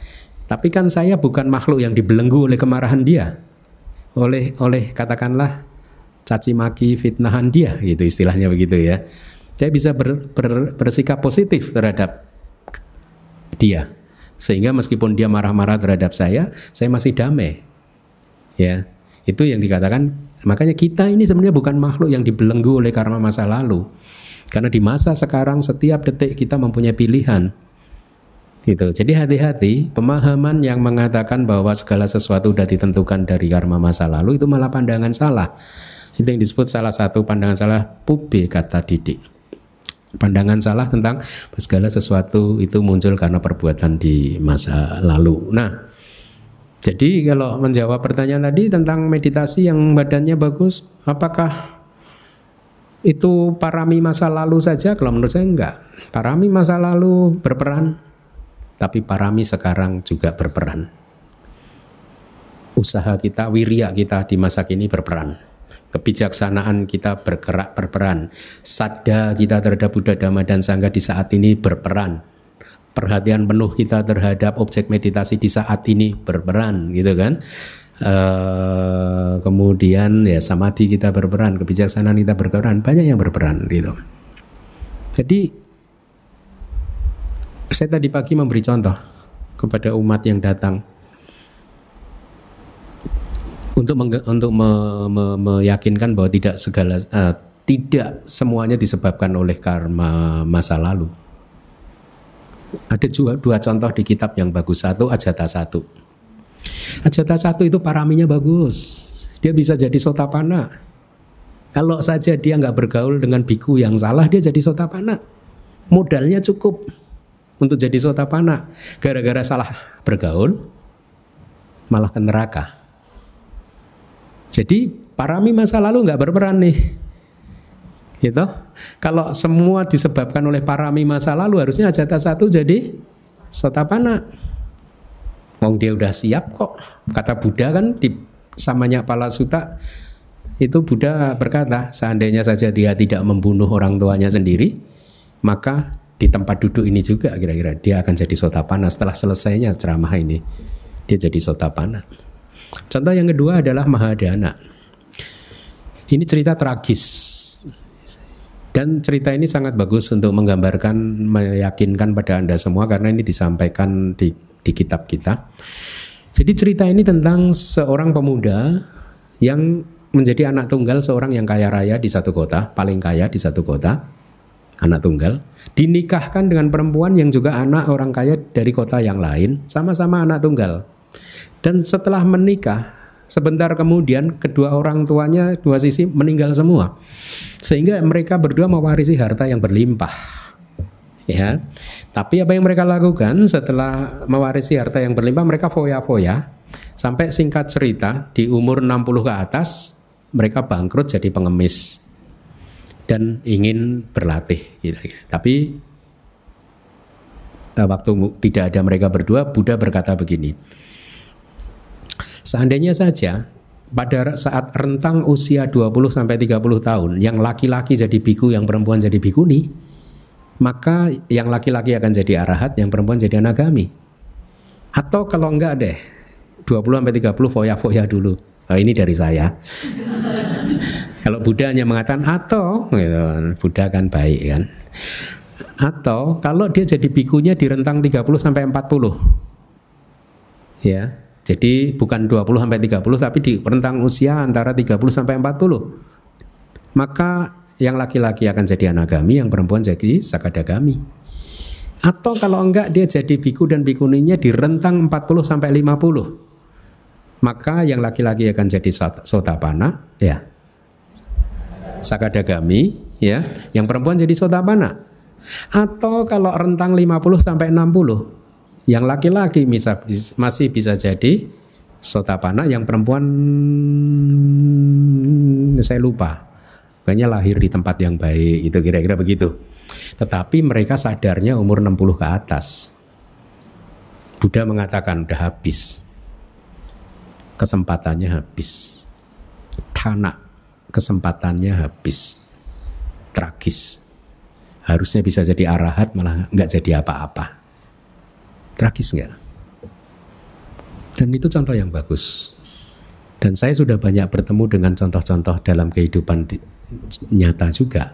Tapi kan saya bukan makhluk yang dibelenggu oleh kemarahan dia. Oleh oleh katakanlah caci maki fitnahan dia gitu istilahnya begitu ya. Saya bisa ber, ber, bersikap positif terhadap dia. Sehingga meskipun dia marah-marah terhadap saya, saya masih damai. Ya. Itu yang dikatakan makanya kita ini sebenarnya bukan makhluk yang dibelenggu oleh karma masa lalu. Karena di masa sekarang setiap detik kita mempunyai pilihan. Gitu. Jadi hati-hati pemahaman yang mengatakan bahwa segala sesuatu sudah ditentukan dari karma masa lalu itu malah pandangan salah. Itu yang disebut salah satu pandangan salah pube kata didik. Pandangan salah tentang segala sesuatu itu muncul karena perbuatan di masa lalu. Nah, jadi kalau menjawab pertanyaan tadi tentang meditasi yang badannya bagus, apakah itu parami masa lalu saja? Kalau menurut saya enggak. Parami masa lalu berperan, tapi parami sekarang juga berperan. Usaha kita, wirya kita di masa kini berperan. Kebijaksanaan kita bergerak berperan. Sadda kita terhadap Buddha Dhamma dan Sangha di saat ini berperan perhatian penuh kita terhadap objek meditasi di saat ini berperan gitu kan? Uh, kemudian ya samadhi kita berperan kebijaksanaan kita berperan banyak yang berperan gitu. Jadi saya tadi pagi memberi contoh kepada umat yang datang. Untuk untuk me, me, meyakinkan bahwa tidak segala uh, tidak semuanya disebabkan oleh karma masa lalu ada dua, dua contoh di kitab yang bagus. Satu Ajata satu. Ajata satu itu paraminya bagus. Dia bisa jadi sotapana. Kalau saja dia nggak bergaul dengan biku yang salah, dia jadi sotapana. Modalnya cukup untuk jadi sotapana. Gara-gara salah bergaul, malah ke neraka. Jadi parami masa lalu nggak berperan nih. Gitu. Kalau semua disebabkan oleh parami masa lalu harusnya jatah satu jadi sotapana. Wong dia udah siap kok. Kata Buddha kan di samanya Pala Suta itu Buddha berkata, seandainya saja dia tidak membunuh orang tuanya sendiri, maka di tempat duduk ini juga kira-kira dia akan jadi sotapana setelah selesainya ceramah ini. Dia jadi sotapana. Contoh yang kedua adalah Mahadana. Ini cerita tragis. Dan cerita ini sangat bagus untuk menggambarkan, meyakinkan pada Anda semua karena ini disampaikan di, di kitab kita. Jadi cerita ini tentang seorang pemuda yang menjadi anak tunggal seorang yang kaya raya di satu kota, paling kaya di satu kota, anak tunggal, dinikahkan dengan perempuan yang juga anak orang kaya dari kota yang lain, sama-sama anak tunggal. Dan setelah menikah, sebentar kemudian kedua orang tuanya dua sisi meninggal semua. Sehingga mereka berdua mewarisi harta yang berlimpah. Ya. Tapi apa yang mereka lakukan setelah mewarisi harta yang berlimpah mereka foya-foya sampai singkat cerita di umur 60 ke atas mereka bangkrut jadi pengemis dan ingin berlatih. Tapi eh, waktu tidak ada mereka berdua, Buddha berkata begini. Seandainya saja pada saat rentang usia 20 sampai 30 tahun yang laki-laki jadi biku, yang perempuan jadi bikuni, maka yang laki-laki akan jadi arahat, yang perempuan jadi anagami. Atau kalau enggak deh, 20 sampai 30 foya-foya dulu. Oh, ini dari saya. (laughs) Kalau Buddha hanya mengatakan atau, gitu, Buddha kan baik kan. Atau kalau dia jadi bikunya di rentang 30 sampai 40. Ya. Jadi bukan 20 sampai 30 tapi di rentang usia antara 30 sampai 40. Maka yang laki-laki akan jadi anagami, yang perempuan jadi sakadagami. Atau kalau enggak dia jadi biku dan bikuninya di rentang 40 sampai 50. Maka yang laki-laki akan jadi sotapana, ya. Sakadagami, ya. Yang perempuan jadi sotapana. Atau kalau rentang 50 sampai 60, yang laki-laki masih bisa jadi sotapana, yang perempuan saya lupa. Kayaknya lahir di tempat yang baik, itu kira-kira begitu. Tetapi mereka sadarnya umur 60 ke atas. Buddha mengatakan udah habis. Kesempatannya habis. Tanah kesempatannya habis. Tragis. Harusnya bisa jadi arahat malah nggak jadi apa-apa. Tragis nggak? Dan itu contoh yang bagus. Dan saya sudah banyak bertemu dengan contoh-contoh dalam kehidupan nyata juga.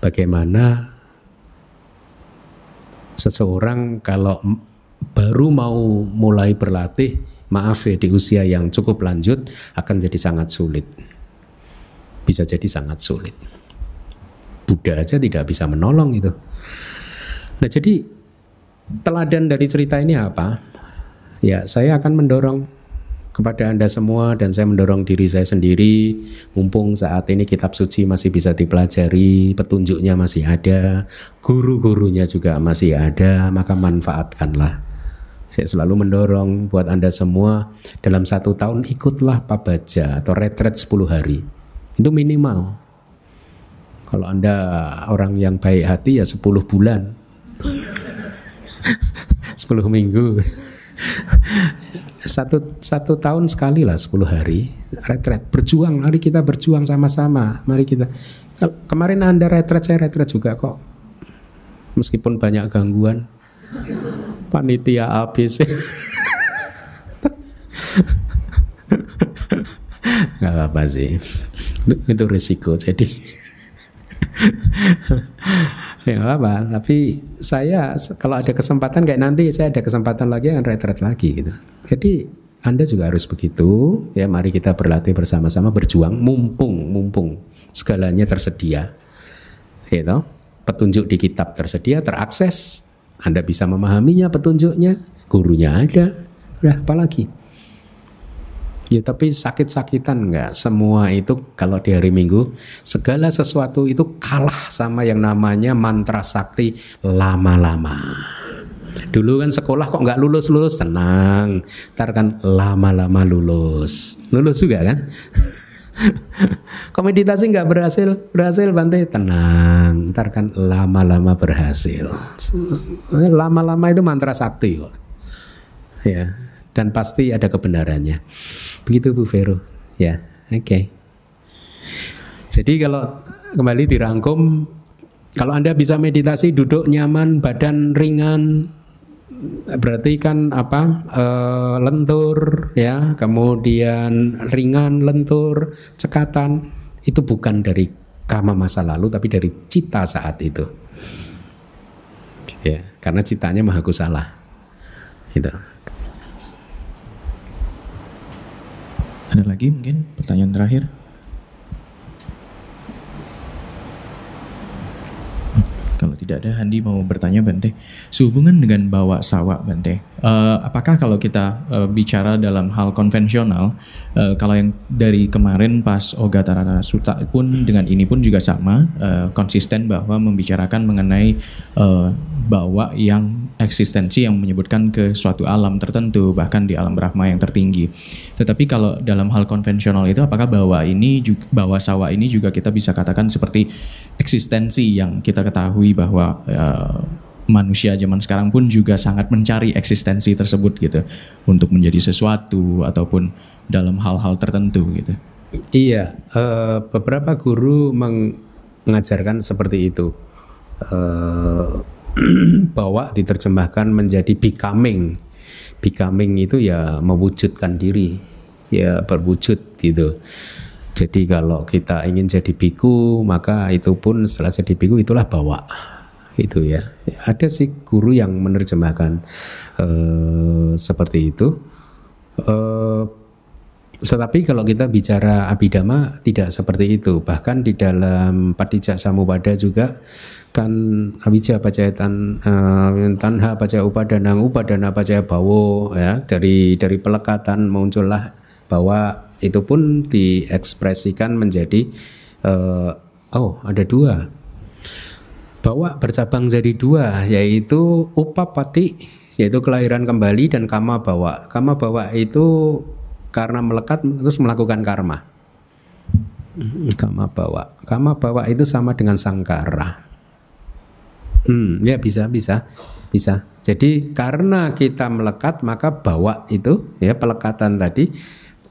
Bagaimana seseorang kalau baru mau mulai berlatih, maaf ya di usia yang cukup lanjut akan jadi sangat sulit. Bisa jadi sangat sulit. Buddha aja tidak bisa menolong itu. Nah jadi teladan dari cerita ini apa? Ya, saya akan mendorong kepada Anda semua dan saya mendorong diri saya sendiri mumpung saat ini kitab suci masih bisa dipelajari, petunjuknya masih ada, guru-gurunya juga masih ada, maka manfaatkanlah. Saya selalu mendorong buat Anda semua dalam satu tahun ikutlah pabaja atau retret 10 hari. Itu minimal. Kalau Anda orang yang baik hati ya 10 bulan. 10 minggu. (laughs) Satu satu tahun sekali lah 10 hari retret. Berjuang mari kita berjuang sama-sama. Mari kita. Kemarin anda retret saya retret juga kok. Meskipun banyak gangguan. Panitia habis. (laughs) Nggak apa-apa sih. Itu, itu risiko jadi ya apa tapi saya kalau ada kesempatan kayak nanti saya ada kesempatan lagi akan retret lagi gitu. Jadi anda juga harus begitu. Ya mari kita berlatih bersama-sama berjuang mumpung mumpung segalanya tersedia. Gitu petunjuk di kitab tersedia terakses. Anda bisa memahaminya petunjuknya gurunya ada. Udah apalagi Ya tapi sakit-sakitan enggak? Semua itu kalau di hari Minggu segala sesuatu itu kalah sama yang namanya mantra sakti lama-lama. Dulu kan sekolah kok nggak lulus-lulus tenang, ntar kan lama-lama lulus, lulus juga kan? (laughs) Kalau meditasi nggak berhasil, berhasil Bante tenang, ntar kan lama-lama berhasil. Lama-lama itu mantra sakti kok. Ya, dan pasti ada kebenarannya. Begitu Bu Vero. Ya, oke. Okay. Jadi kalau kembali dirangkum, kalau Anda bisa meditasi duduk nyaman, badan ringan, berarti kan apa e, lentur ya kemudian ringan lentur cekatan itu bukan dari kama masa lalu tapi dari cita saat itu ya karena citanya maha kusalah itu ada lagi mungkin pertanyaan terakhir Kalau tidak ada, Handi mau bertanya Bante. Sehubungan dengan bawa sawah Bante, uh, apakah kalau kita uh, bicara dalam hal konvensional, uh, kalau yang dari kemarin pas Oga Tarana Suta pun dengan ini pun juga sama, uh, konsisten bahwa membicarakan mengenai uh, bawa yang eksistensi yang menyebutkan ke suatu alam tertentu, bahkan di alam Brahma yang tertinggi. Tetapi kalau dalam hal konvensional itu, apakah bawa ini, bawa sawah ini juga kita bisa katakan seperti eksistensi yang kita ketahui bahwa uh, manusia zaman sekarang pun juga sangat mencari eksistensi tersebut gitu untuk menjadi sesuatu ataupun dalam hal-hal tertentu gitu. Iya, uh, beberapa guru mengajarkan seperti itu. (clears throat) Uh, bahwa diterjemahkan menjadi becoming. Becoming itu ya mewujudkan diri, ya berwujud gitu. Jadi kalau kita ingin jadi biku, maka itu pun setelah jadi biku itulah bawa itu ya. Ada sih guru yang menerjemahkan uh, seperti itu. Uh, tetapi kalau kita bicara abidama tidak seperti itu. Bahkan di dalam Patijak Samupada juga kan awija pacayatan uh, tanha pacaya upadana upadana pacaya bawo ya dari dari pelekatan muncullah bahwa itu pun diekspresikan menjadi uh, oh ada dua bahwa bercabang jadi dua yaitu upapati yaitu kelahiran kembali dan kama bawa. Kama bawa itu karena melekat terus melakukan karma. Kama bawa. Kama bawa itu sama dengan sangkara. Hmm, ya bisa bisa bisa. Jadi karena kita melekat maka bawa itu ya pelekatan tadi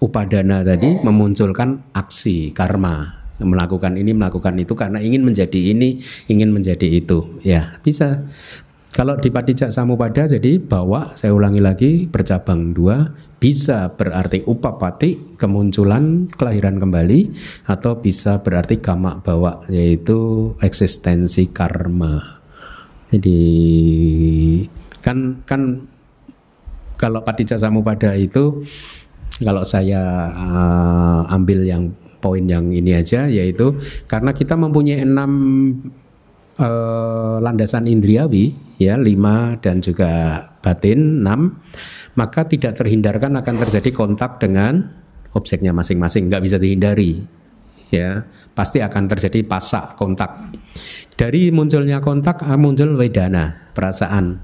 upadana tadi memunculkan aksi karma melakukan ini melakukan itu karena ingin menjadi ini ingin menjadi itu. Ya bisa. Kalau di Padijak Samupada jadi bawa saya ulangi lagi bercabang dua bisa berarti upapati kemunculan kelahiran kembali atau bisa berarti kama bawa yaitu eksistensi karma. Jadi kan kan kalau Padijak Samupada itu kalau saya uh, ambil yang poin yang ini aja yaitu karena kita mempunyai enam uh, landasan indriawi ya lima dan juga batin enam maka tidak terhindarkan akan terjadi kontak dengan objeknya masing-masing nggak bisa dihindari ya. Pasti akan terjadi pasak kontak. Dari munculnya kontak muncul wedana perasaan.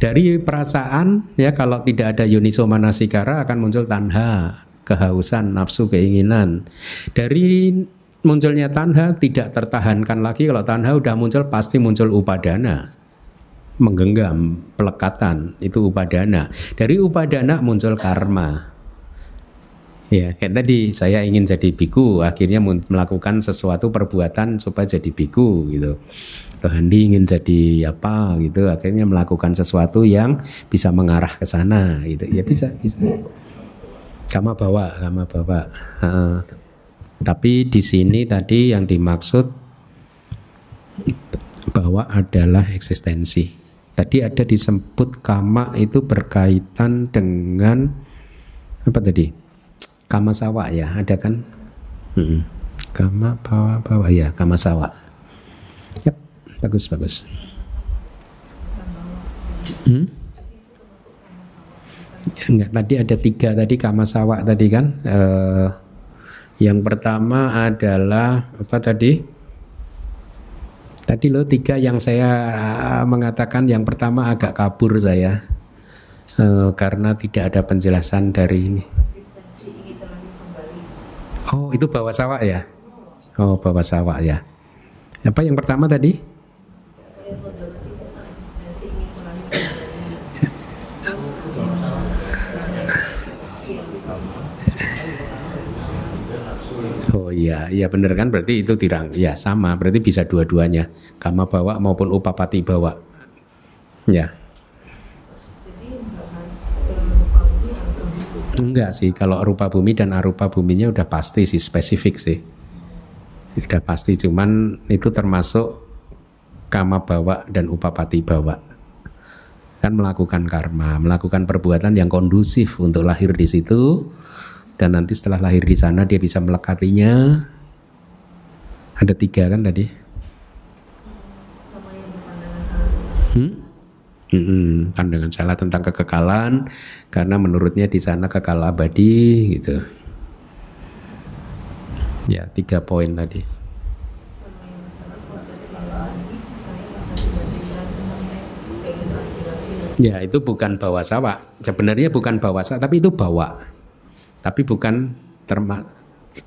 Dari perasaan ya kalau tidak ada yuniso manasikara akan muncul tanha, kehausan, nafsu, keinginan. Dari munculnya tanha tidak tertahankan lagi. Kalau tanha udah muncul pasti muncul upadana. Menggenggam pelekatan itu upadana. Dari upadana muncul karma. Ya kayak tadi saya ingin jadi biku akhirnya melakukan sesuatu perbuatan supaya jadi biku gitu. Handi ingin jadi apa gitu. Akhirnya melakukan sesuatu yang bisa mengarah ke sana gitu. Ya bisa bisa kama bawa kama bawa. Uh, tapi di sini tadi yang dimaksud bahwa adalah eksistensi. Tadi ada disebut kama itu berkaitan dengan apa tadi? Kama sawa ya ada kan? Hmm. kama bawa bawa. Ya kama sawa. Bagus, bagus. Hmm? Enggak, tadi ada tiga tadi kama sawak tadi kan. Uh, yang pertama adalah apa tadi? Tadi lo tiga yang saya mengatakan yang pertama agak kabur saya uh, karena tidak ada penjelasan dari ini. Oh itu bawa sawak ya? Oh, bawa sawah ya. Apa yang pertama tadi? Iya, iya benar kan berarti itu tirang. Ya sama, berarti bisa dua-duanya. Kama bawa maupun upapati bawa. Ya. Enggak sih, kalau rupa bumi dan arupa buminya udah pasti sih, spesifik sih. Udah pasti, cuman itu termasuk kama bawa dan upapati bawa. Kan melakukan karma, melakukan perbuatan yang kondusif untuk lahir di situ, dan nanti setelah lahir di sana dia bisa melekatinya. Ada tiga kan tadi? Hmm? Hmm, pandangan salah tentang kekekalan karena menurutnya di sana kekal abadi gitu. Ya tiga poin tadi. Ya itu bukan bawa sawah. Sebenarnya bukan bawa sawah, tapi itu bawa. Tapi bukan terma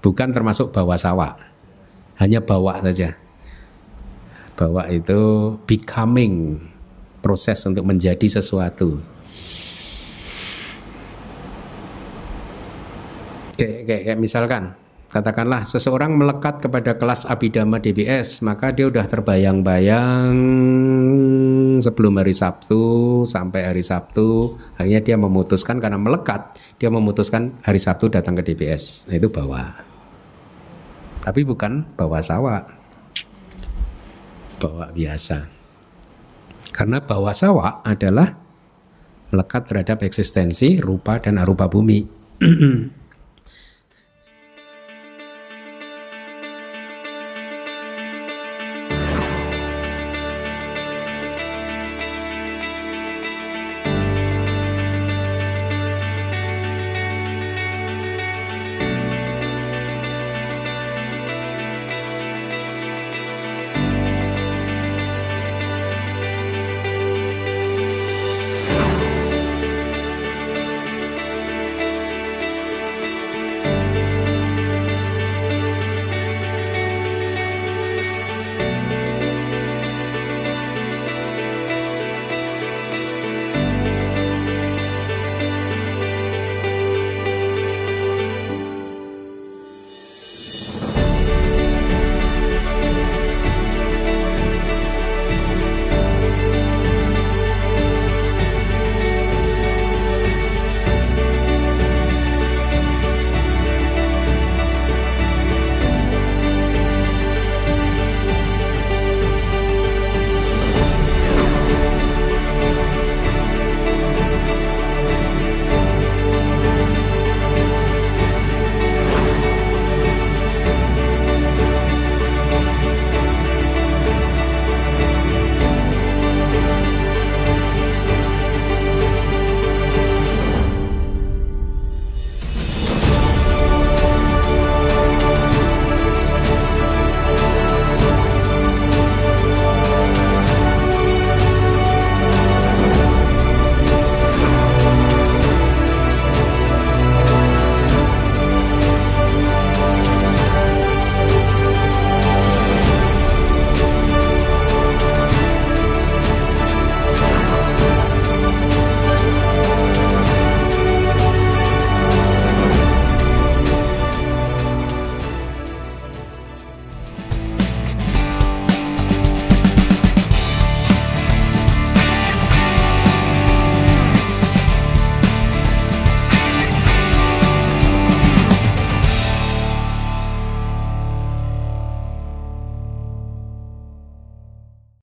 bukan termasuk bawa sawah. Hanya bawa saja. Bawa itu becoming proses untuk menjadi sesuatu. Kayak, kayak, kayak misalkan, katakanlah seseorang melekat kepada kelas Abidama DBS, maka dia udah terbayang-bayang sebelum hari Sabtu sampai hari Sabtu, akhirnya dia memutuskan karena melekat, dia memutuskan hari Sabtu datang ke DBS. Nah, itu bawa. Tapi bukan bawa sawah. Bawa biasa. Karena bawa sawah adalah melekat terhadap eksistensi rupa dan arupa bumi. (clears throat)